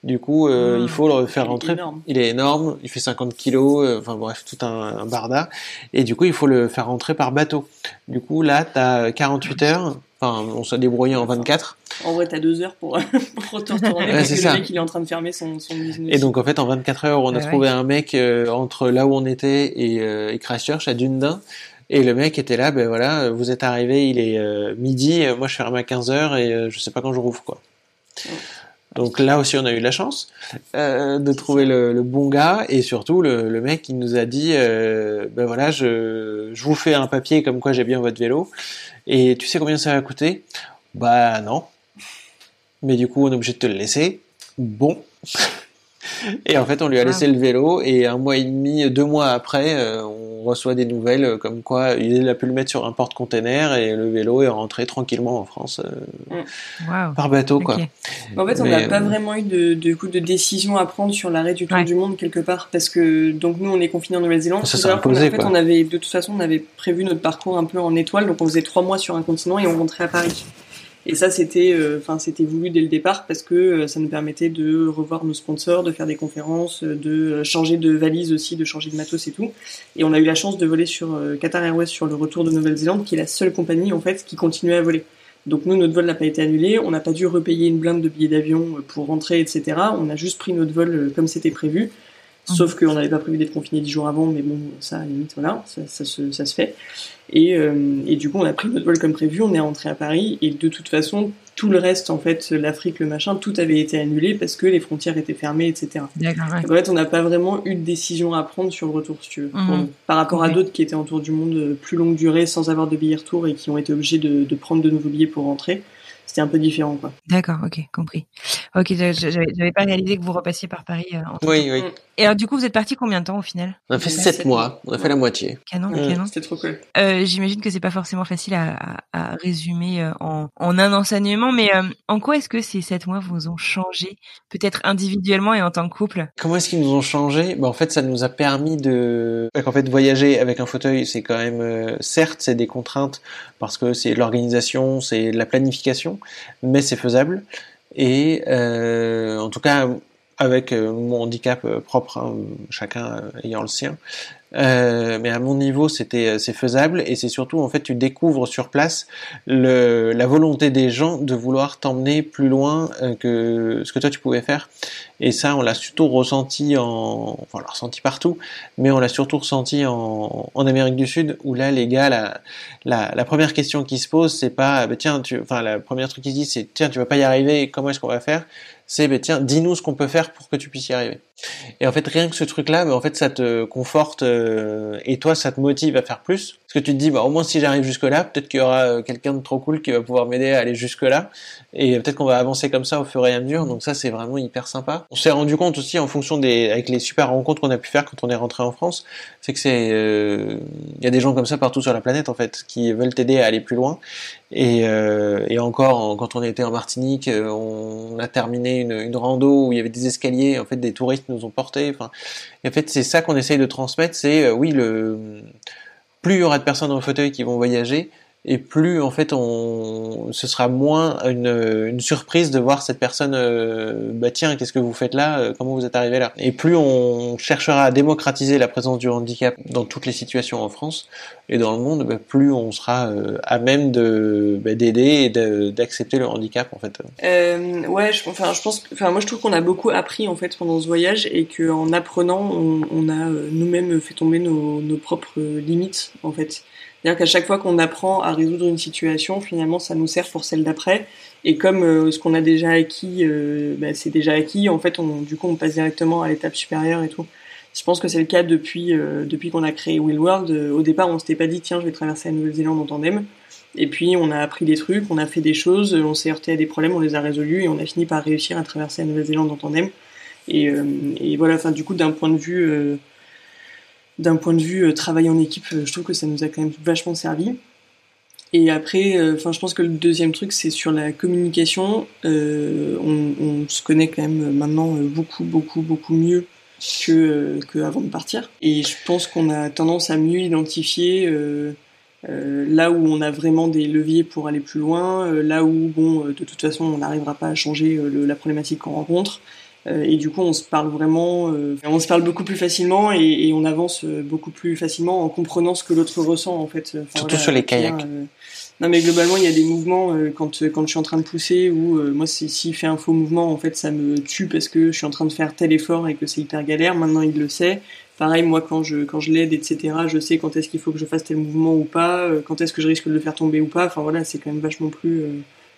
Du coup, euh, Mmh. il faut le faire Il est rentrer. énorme. Il est énorme, il fait 50 kilos, euh, enfin bref, tout un, un barda. Et du coup, il faut le faire rentrer par bateau. Du coup, là, t'as 48 heures. Enfin, on s'est débrouillé en 24. En vrai, t'as deux heures pour, pour retourner Ouais, parce que ça. le mec il est en train de fermer son, son business. Et donc, en fait, en 24 heures, on a Ouais, trouvé un mec euh, entre là où on était et, euh, et Christchurch à Dunedin. Et le mec était là, ben voilà, vous êtes arrivé, il est euh, midi, euh, moi je ferme à 15 heures et euh, je sais pas quand je rouvre quoi. Donc là aussi on a eu de la chance euh, de trouver le, le bon gars et surtout le, le mec il nous a dit ben voilà je, je vous fais un papier comme quoi j'ai bien votre vélo et tu sais combien ça va coûter? Bah non. Mais du coup on est obligé de te le laisser. Bon. Et en fait, on lui a laissé le vélo et un mois et demi, deux mois après, on reçoit des nouvelles euh, comme quoi il a pu le mettre sur un porte-container et le vélo est rentré tranquillement en France euh, Waouh. par bateau, quoi. En fait, on n'a pas euh, vraiment eu de, de coup de décision à prendre sur l'arrêt du tour Ouais. du monde quelque part parce que donc nous on est confinés en Nouvelle-Zélande. Ça s'est imposé, fait, quoi. on avait de toute façon on avait prévu notre parcours un peu en étoile, donc on faisait trois mois sur un continent et on rentrait à Paris. Et ça c'était, euh, enfin c'était voulu dès le départ parce que euh, ça nous permettait de revoir nos sponsors, de faire des conférences, euh, de changer de valise aussi, de changer de matos et tout. Et on a eu la chance de voler sur Qatar Airways sur le retour de Nouvelle-Zélande, qui est la seule compagnie en fait qui continuait à voler. Donc nous, notre vol n'a pas été annulé, on n'a pas dû repayer une blinde de billets d'avion pour rentrer, etc. On a juste pris notre vol comme c'était prévu. Sauf qu'on n'avait pas prévu d'être confiné dix jours avant, mais bon, ça, à la limite, voilà, ça, ça, se, ça se fait. Et, euh, et du coup, on a pris notre vol comme prévu, on est rentré à Paris, et de toute façon, tout le reste, en fait, l'Afrique, le machin, tout avait été annulé parce que les frontières étaient fermées, etc. Ouais. Donc, en fait, on n'a pas vraiment eu de décision à prendre sur le retour, si tu veux. Mhm. Par rapport à d'autres qui étaient en tour du monde euh, plus longue durée, sans avoir de billets retour, et qui ont été obligés de, de prendre de nouveaux billets pour rentrer. C'était un peu différent, quoi. D'accord, ok, compris. Ok, j'avais pas réalisé que vous repassiez par Paris. euh, en Oui, temps. oui. Et alors, du coup, vous êtes parti combien de temps au final? On a fait Ouais, 7 sept mois, on a fait la moitié. Canon, Mm. canon. C'était trop cool. Euh, J'imagine que c'est pas forcément facile à, à, à résumer euh, en, en un enseignement, mais euh, en quoi est-ce que ces sept mois vous ont changé, peut-être individuellement et en tant que couple? Comment est-ce qu'ils nous ont changé? Bah, En fait, ça nous a permis de... En fait, voyager avec un fauteuil, c'est quand même... euh, certes, c'est des contraintes parce que c'est de l'organisation, c'est de la planification, mais c'est faisable. Et euh, en tout cas, avec mon handicap propre, hein, chacun ayant le sien. Euh, mais à mon niveau, c'était euh, c'est faisable et c'est surtout en fait tu découvres sur place le, la volonté des gens de vouloir t'emmener plus loin euh, que ce que toi tu pouvais faire. Et ça, on l'a surtout ressenti en, enfin, on l'a ressenti partout, mais on l'a surtout ressenti en, en Amérique du Sud où là, les gars, la, la, la première question qui se pose, c'est pas, bah, tiens, tu, enfin, la première truc qui se dit, c'est tiens, tu vas pas y arriver, comment est-ce qu'on va faire? C'est ben tiens, dis-nous ce qu'on peut faire pour que tu puisses y arriver. Et en fait, rien que ce truc-là, ben, en fait, ça te conforte euh, et toi, ça te motive à faire plus. Parce que tu te dis, bah au moins si j'arrive jusque-là, peut-être qu'il y aura euh, quelqu'un de trop cool qui va pouvoir m'aider à aller jusque-là. Et peut-être qu'on va avancer comme ça au fur et à mesure. Donc ça, c'est vraiment hyper sympa. On s'est rendu compte aussi en fonction des, avec les super rencontres qu'on a pu faire quand on est rentré en France, c'est que c'est, euh, il y a des gens comme ça partout sur la planète en fait, qui veulent t'aider à aller plus loin. Et, et encore, quand on était en Martinique, on a terminé une, rando où il y avait des escaliers, en fait des touristes nous ont portés. En fait c'est ça qu'on essaye de transmettre, c'est euh, oui le plus il y aura de personnes dans le fauteuil qui vont voyager, et plus en fait on ce sera moins une, une surprise de voir cette personne euh, bah tiens qu'est-ce que vous faites là? Euh, comment vous êtes arrivé là? Et plus on cherchera à démocratiser la présence du handicap dans toutes les situations en France et dans le monde bah, plus on sera euh, à même de bah, d'aider et d'accepter le handicap en fait. Euh, ouais je, enfin je pense enfin moi je trouve qu'on a beaucoup appris en fait pendant ce voyage et que en apprenant on, on a nous-mêmes fait tomber nos, nos propres limites en fait c'est-à-dire qu'à chaque fois qu'on apprend à résoudre une situation, finalement, ça nous sert pour celle d'après. Et comme euh, ce qu'on a déjà acquis, euh, bah, c'est déjà acquis, en fait, on, du coup, on passe directement à l'étape supérieure et tout. Je pense que c'est le cas depuis euh, depuis qu'on a créé Will World. au départ, on s'était pas dit tiens, je vais traverser la Nouvelle-Zélande en tandem. Et puis, on a appris des trucs, on a fait des choses, on s'est heurté à des problèmes, on les a résolus et on a fini par réussir à traverser la Nouvelle-Zélande en tandem. Et, et voilà, enfin, du coup, d'un point de vue d'un point de vue euh, travail en équipe, euh, je trouve que ça nous a quand même vachement servi. Et après, euh, enfin, je pense que le deuxième truc, c'est sur la communication. on, se connaît quand même maintenant beaucoup, beaucoup, beaucoup mieux que, que avant de partir. Et je pense qu'on a tendance à mieux identifier là où on a vraiment des leviers pour aller plus loin, là où, bon, de toute façon, on n'arrivera pas à changer la problématique qu'on rencontre. Euh, et du coup, on se parle vraiment, euh, on se parle beaucoup plus facilement et, on avance euh, beaucoup plus facilement en comprenant ce que l'autre ressent en fait. Surtout sur les kayaks. non mais globalement, il y a des mouvements quand quand je suis en train de pousser ou moi s'il fait un faux mouvement, en fait, ça me tue parce que je suis en train de faire tel effort et que c'est hyper galère. Maintenant, il le sait. Pareil, moi, quand je quand je l'aide, etc., je sais quand est-ce qu'il faut que je fasse tel mouvement ou pas, quand est-ce que je risque de le faire tomber ou pas. Enfin voilà, c'est quand même vachement plus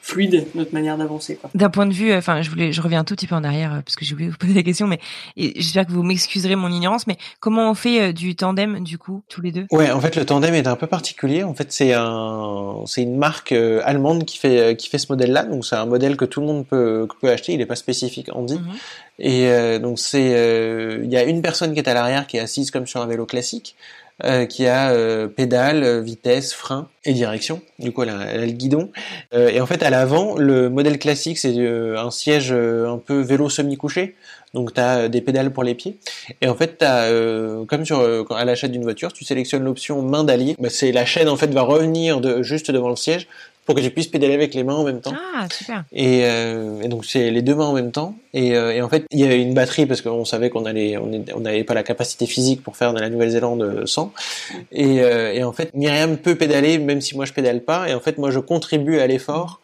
fluide notre manière d'avancer. D'un point de vue, euh, enfin, je voulais, je reviens un tout petit peu en arrière euh, parce que j'ai oublié de vous poser la question, mais j'espère que vous m'excuserez mon ignorance, mais comment on fait euh, du tandem du coup tous les deux? Ouais, en fait, le tandem est un peu particulier. En fait, c'est un, c'est une marque allemande qui fait qui fait ce modèle-là, donc c'est un modèle que tout le monde peut peut acheter. Il n'est pas spécifique Andy. Mhm. Et donc c'est, il y a une personne qui est à l'arrière qui est assise comme sur un vélo classique. Euh, qui a euh, pédale, vitesse, frein et direction. Du coup, elle a, le guidon. Euh, et en fait, à l'avant, le modèle classique, c'est un siège un peu vélo semi-couché. Donc, tu as des pédales pour les pieds. Et en fait, as, comme sur à l'achat d'une voiture, tu sélectionnes l'option main d'allier. Bah, c'est la chaîne en fait va revenir de, juste devant le siège pour que tu puisses pédaler avec les mains en même temps. Ah, super. Et, euh, et donc c'est les deux mains en même temps. Et, euh, et en fait, il y avait une batterie parce qu'on savait qu'on allait, on n'avait pas la capacité physique pour faire de la Nouvelle-Zélande sans. Et, euh, et en fait, Myriam peut pédaler même si moi je pédale pas. Et en fait, moi je contribue à l'effort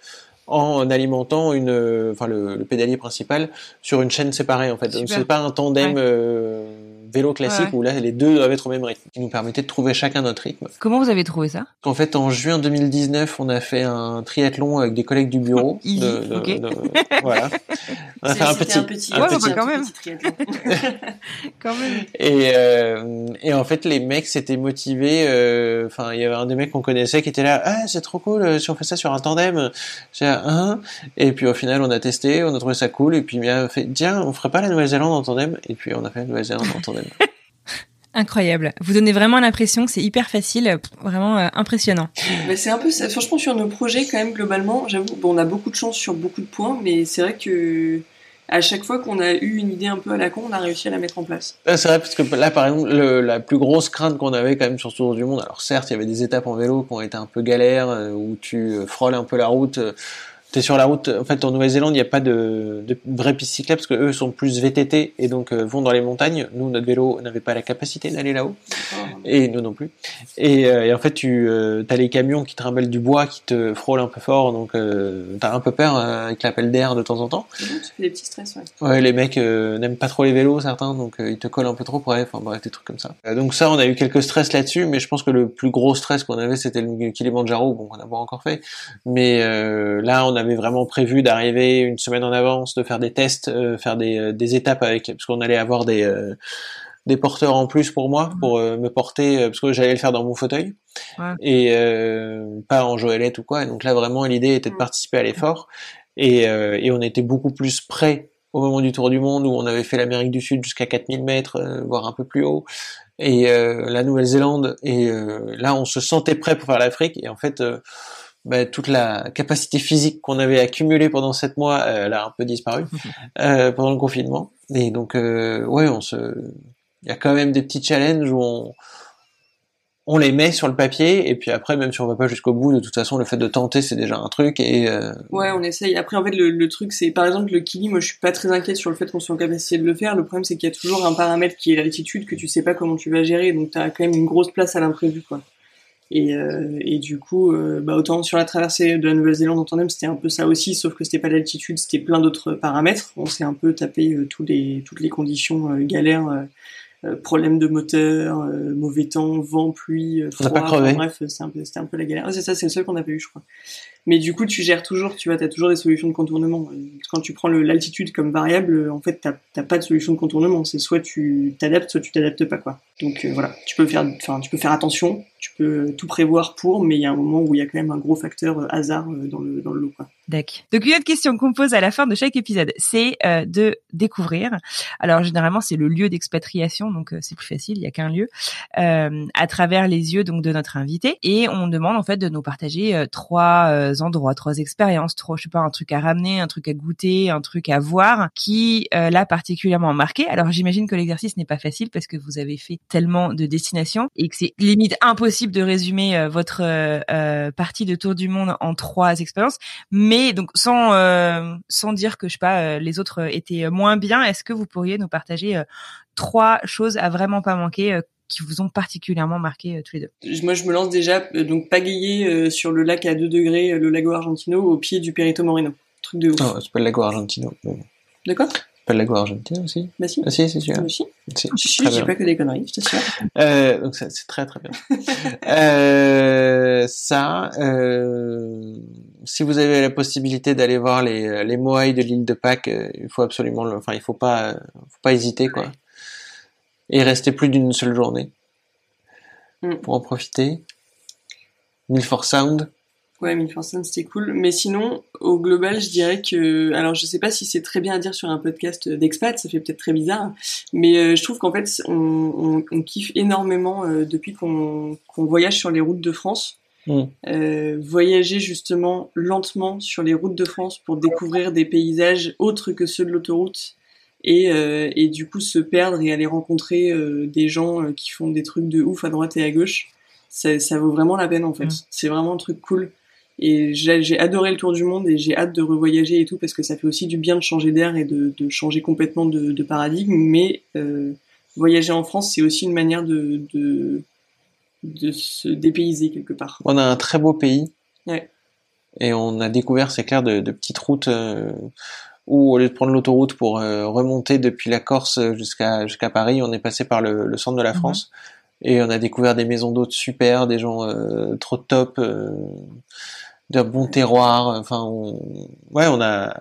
en alimentant une, enfin le, le, pédalier principal sur une chaîne séparée en fait. Donc c'est pas un tandem. Euh, vélo classique où là les deux doivent être au même rythme, qui nous permettait de trouver chacun notre rythme. Comment vous avez trouvé ça? En fait, en juin 2019, on a fait un triathlon avec des collègues du bureau. de, okay. de, voilà. On a fait un petit, un petit, un petit, quand même. quand même. Et, euh, et en fait, les mecs s'étaient motivés. Euh, enfin, il y avait un des mecs qu'on connaissait qui était là. Ah, c'est trop cool. Euh, si on fait ça sur un tandem, j'ai un. Hein. Et puis au final, on a testé, on a trouvé ça cool. Et puis il a fait, tiens, on ferait pas la Nouvelle-Zélande en tandem? Et puis on a fait la Nouvelle-Zélande en tandem. Incroyable. Vous donnez vraiment l'impression que c'est hyper facile, vraiment euh, impressionnant. Mais c'est un peu ça. Franchement, sur nos projets, quand même, globalement, j'avoue, bon, on a beaucoup de chance sur beaucoup de points, mais c'est vrai que à chaque fois qu'on a eu une idée un peu à la con, on a réussi à la mettre en place. c'est vrai, parce que là, par exemple, la plus grosse crainte qu'on avait quand même sur ce tour du monde, alors certes, il y avait des étapes en vélo qui ont été un peu galères, euh, où tu euh, frôles un peu la route T'es sur la route. En fait, en Nouvelle-Zélande, il n'y a pas de, de vraies pistes cyclables parce que eux sont plus VTT et donc euh, vont dans les montagnes. Nous, notre vélo n'avait pas la capacité d'aller là-haut et nous non plus. Et, euh, et en fait, tu euh, as les camions qui trimballent du bois, qui te frôlent un peu fort, donc euh, t'as un peu peur euh, avec l'appel d'air de temps en temps. Ça fait des petits stress, ouais. Ouais, les mecs euh, n'aiment pas trop les vélos, certains, donc euh, ils te collent un peu trop. Bref, enfin bref, des trucs comme ça. Donc ça, on a eu quelques stress là-dessus, mais je pense que le plus gros stress qu'on avait, c'était le Kilimanjaro, bon, qu'on n'a pas encore fait. Mais là, on avait vraiment prévu d'arriver une semaine en avance, de faire des tests, euh, faire des, euh, des étapes avec, parce qu'on allait avoir des euh, des porteurs en plus pour moi, pour euh, me porter, parce que j'allais le faire dans mon fauteuil Ouais. et pas en joëlette ou quoi. Et donc là, vraiment, l'idée était de Mm. participer à l'effort et, et on était beaucoup plus prêts au moment du Tour du Monde où on avait fait l'Amérique du Sud jusqu'à 4000 mètres, euh, voire un peu plus haut, et euh, la Nouvelle-Zélande. Et euh, là, on se sentait prêt pour faire l'Afrique. Et en fait, bah, toute la capacité physique qu'on avait accumulée pendant sept mois, euh, elle a un peu disparu euh, pendant le confinement. Et donc, euh, ouais, on se, il y a quand même des petits challenges où on on les met sur le papier et puis après même si on va pas jusqu'au bout de toute façon le fait de tenter c'est déjà un truc et euh, Ouais, on essaye. Après, en fait, le, le truc, c'est par exemple le kili. Moi, je suis pas très inquiète sur le fait qu'on soit en capacité de le faire. Le problème, c'est qu'il y a toujours un paramètre qui est l'altitude que tu sais pas comment tu vas gérer. Donc, t'as quand même une grosse place à l'imprévu, quoi. Et, euh, et du coup, euh, bah, autant sur la traversée de la Nouvelle-Zélande en tandem, c'était un peu ça aussi, sauf que c'était pas l'altitude, c'était plein d'autres paramètres. On s'est un peu tapé euh, tous les, toutes les conditions galères, euh, euh, problème de moteur, mauvais temps, vent, pluie, n'a froid. pas crevé. Enfin, bref, c'est un peu, c'était un peu la galère. Ah, c'est ça, c'est le seul qu'on a pas eu, je crois. Mais du coup, tu gères toujours, tu vois, t'as toujours des solutions de contournement. Quand tu prends l'altitude comme variable, en fait, t'as pas de solution de contournement. C'est soit tu t'adaptes, soit tu t'adaptes pas, quoi. Donc voilà, tu peux faire, enfin, tu peux faire attention, tu peux tout prévoir pour, mais il y a un moment où il y a quand même un gros facteur euh, hasard euh, dans le dans le lot, quoi. Donc une autre question qu'on pose à la fin de chaque épisode, c'est euh, de découvrir. Alors généralement c'est le lieu d'expatriation, donc euh, c'est plus facile, il y a qu'un lieu, euh, à travers les yeux donc de notre invité, et on demande en fait de nous partager trois endroits, trois expériences, trois je sais pas un truc à ramener, un truc à goûter, un truc à voir qui l'a particulièrement marqué. Alors j'imagine que l'exercice n'est pas facile parce que vous avez fait tellement de destinations et que c'est limite impossible de résumer euh, votre euh, euh, partie de tour du monde en trois expériences. Mais donc sans euh, sans dire que je sais pas euh, les autres étaient moins bien, est-ce que vous pourriez nous partager euh, trois choses à vraiment pas manquer euh, qui vous ont particulièrement marqué euh, tous les deux? Moi, je me lance déjà euh, donc pagayer euh, sur le lac à 2 degrés, euh, le lago Argentino, au pied du Perito Moreno. Truc de ouf. non, c'est pas le lago Argentino. Quoi C'est pas le lago Argentino aussi Bah si. Ah si, c'est sûr. Ah, si. Si, Si, très je dis pas que des conneries, je t'assure. Euh, donc c'est très très bien. euh, ça, euh, si vous avez la possibilité d'aller voir les les moaïs de l'île de Pâques, euh, il faut absolument, le, enfin il faut pas, euh, faut pas hésiter quoi. Et rester plus d'une seule journée Mm. pour en profiter. Milford Sound, Ouais, Milford Sound, c'était cool. Mais sinon, au global, je dirais que, alors je sais pas si c'est très bien à dire sur un podcast d'expat, ça fait peut-être très bizarre, mais euh, je trouve qu'en fait, on, on, on kiffe énormément euh, depuis qu'on voyage sur les routes de France. Mm. Euh, voyager justement lentement sur les routes de France pour découvrir des paysages autres que ceux de l'autoroute et, et du coup se perdre et aller rencontrer des gens qui font des trucs de ouf à droite et à gauche. Ça, ça vaut vraiment la peine en fait. Mm. C'est vraiment un truc cool. Et j'ai adoré le tour du monde et j'ai hâte de revoyager et tout parce que ça fait aussi du bien de changer d'air et de, de changer complètement de, de paradigme. Mais euh, voyager en France, c'est aussi une manière de, de, de se dépayser quelque part. on a un très beau pays. Ouais. Et on a découvert, c'est clair, de, petites routes euh, où au lieu de prendre l'autoroute pour euh, remonter depuis la Corse jusqu'à jusqu'à Paris, on est passé par le, le centre de la Mhm. France et on a découvert des maisons d'hôtes super, des gens euh, trop top, euh, d'un bon terroir. Enfin, on... ouais, on a,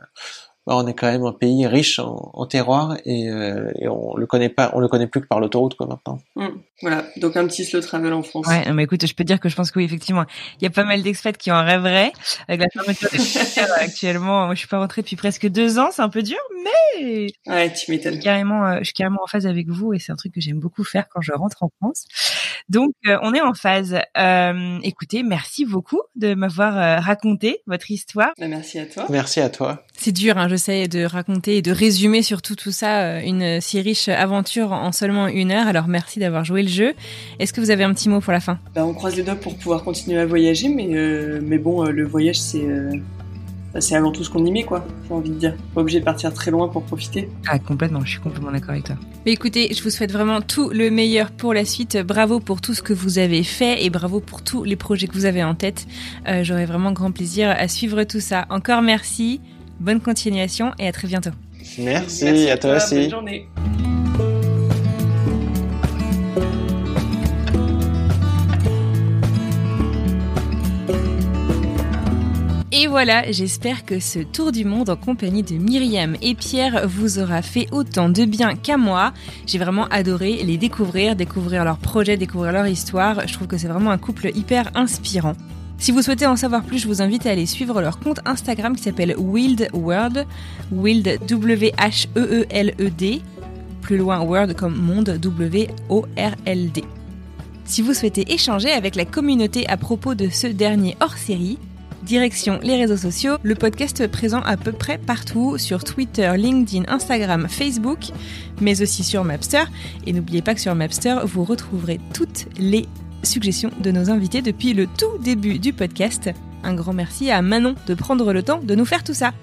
on est quand même un pays riche en, en terroir et, euh, et on le connaît pas, on le connaît plus que par l'autoroute quoi maintenant. Mm. Voilà, donc un petit slow travel en France. Ouais, non, mais écoute, je peux te dire que je pense que oui, effectivement, il y a pas mal d'expats qui en rêveraient avec la fermeture des frontières actuellement. Moi, je suis pas rentrée depuis presque deux ans, c'est un peu dur, mais Ouais, tu m'étonnes. carrément, euh, je suis carrément en phase avec vous et c'est un truc que j'aime beaucoup faire quand je rentre en France. Donc, euh, on est en phase. Euh, écoutez, merci beaucoup de m'avoir euh, raconté votre histoire. Bah, merci à toi. Merci à toi. C'est dur, hein, je de raconter et de résumer surtout tout ça, euh, une si riche aventure en seulement une heure. Alors, merci d'avoir joué le jeu. Est-ce que vous avez un petit mot pour la fin? Bah, on croise les doigts pour pouvoir continuer à voyager, mais, euh, mais bon, euh, le voyage, c'est euh, bah, c'est avant tout ce qu'on y met, quoi. J'ai envie de dire. Pas obligé de partir très loin pour profiter. Ah, complètement. Je suis complètement d'accord avec toi. Mais écoutez, je vous souhaite vraiment tout le meilleur pour la suite. Bravo pour tout ce que vous avez fait et bravo pour tous les projets que vous avez en tête. Euh, J'aurai vraiment grand plaisir à suivre tout ça. Encore merci. Bonne continuation et à très bientôt. Merci, merci à toi, toi aussi. Bonne journée. Et voilà, j'espère que ce tour du monde en compagnie de Myriam et Pierre vous aura fait autant de bien qu'à moi. J'ai vraiment adoré les découvrir, découvrir leurs projets, découvrir leur histoire. Je trouve que c'est vraiment un couple hyper inspirant. Si vous souhaitez en savoir plus, je vous invite à aller suivre leur compte Instagram qui s'appelle Wild World, Wild W-H-E-E-L-E-D, plus loin World comme monde W-O-R-L-D. Si vous souhaitez échanger avec la communauté à propos de ce dernier hors série, Direction les réseaux sociaux, le podcast présent à peu près partout sur Twitter, LinkedIn, Instagram, Facebook, mais aussi sur Mapster. Et n'oubliez pas que sur Mapster, vous retrouverez toutes les suggestions de nos invités depuis le tout début du podcast. Un grand merci à Manon de prendre le temps de nous faire tout ça.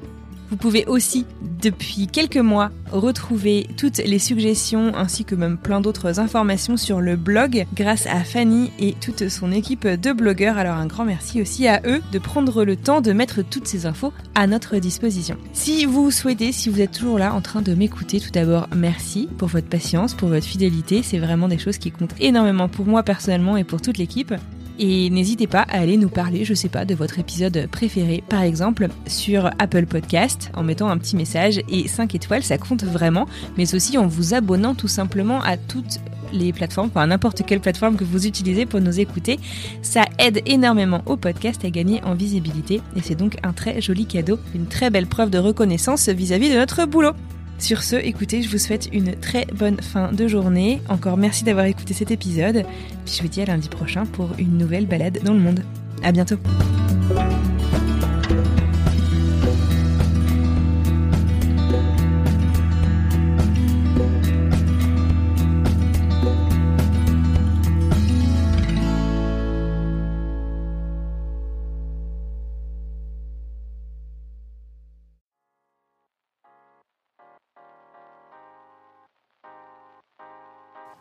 Vous pouvez aussi, depuis quelques mois, retrouver toutes les suggestions ainsi que même plein d'autres informations sur le blog grâce à Fanny et toute son équipe de blogueurs. Alors un grand merci aussi à eux de prendre le temps de mettre toutes ces infos à notre disposition. Si vous souhaitez, si vous êtes toujours là en train de m'écouter, tout d'abord merci pour votre patience, pour votre fidélité. C'est vraiment des choses qui comptent énormément pour moi personnellement et pour toute l'équipe. Et n'hésitez pas à aller nous parler, je sais pas, de votre épisode préféré, par exemple, sur Apple Podcast, en mettant un petit message et 5 étoiles, ça compte vraiment, mais aussi en vous abonnant tout simplement à toutes les plateformes, enfin n'importe quelle plateforme que vous utilisez pour nous écouter. Ça aide énormément au podcast à gagner en visibilité et c'est donc un très joli cadeau, une très belle preuve de reconnaissance vis-à-vis -vis de notre boulot. Sur ce, écoutez, je vous souhaite une très bonne fin de journée. Encore merci d'avoir écouté cet épisode. Puis je vous dis à lundi prochain pour une nouvelle balade dans le monde. À bientôt.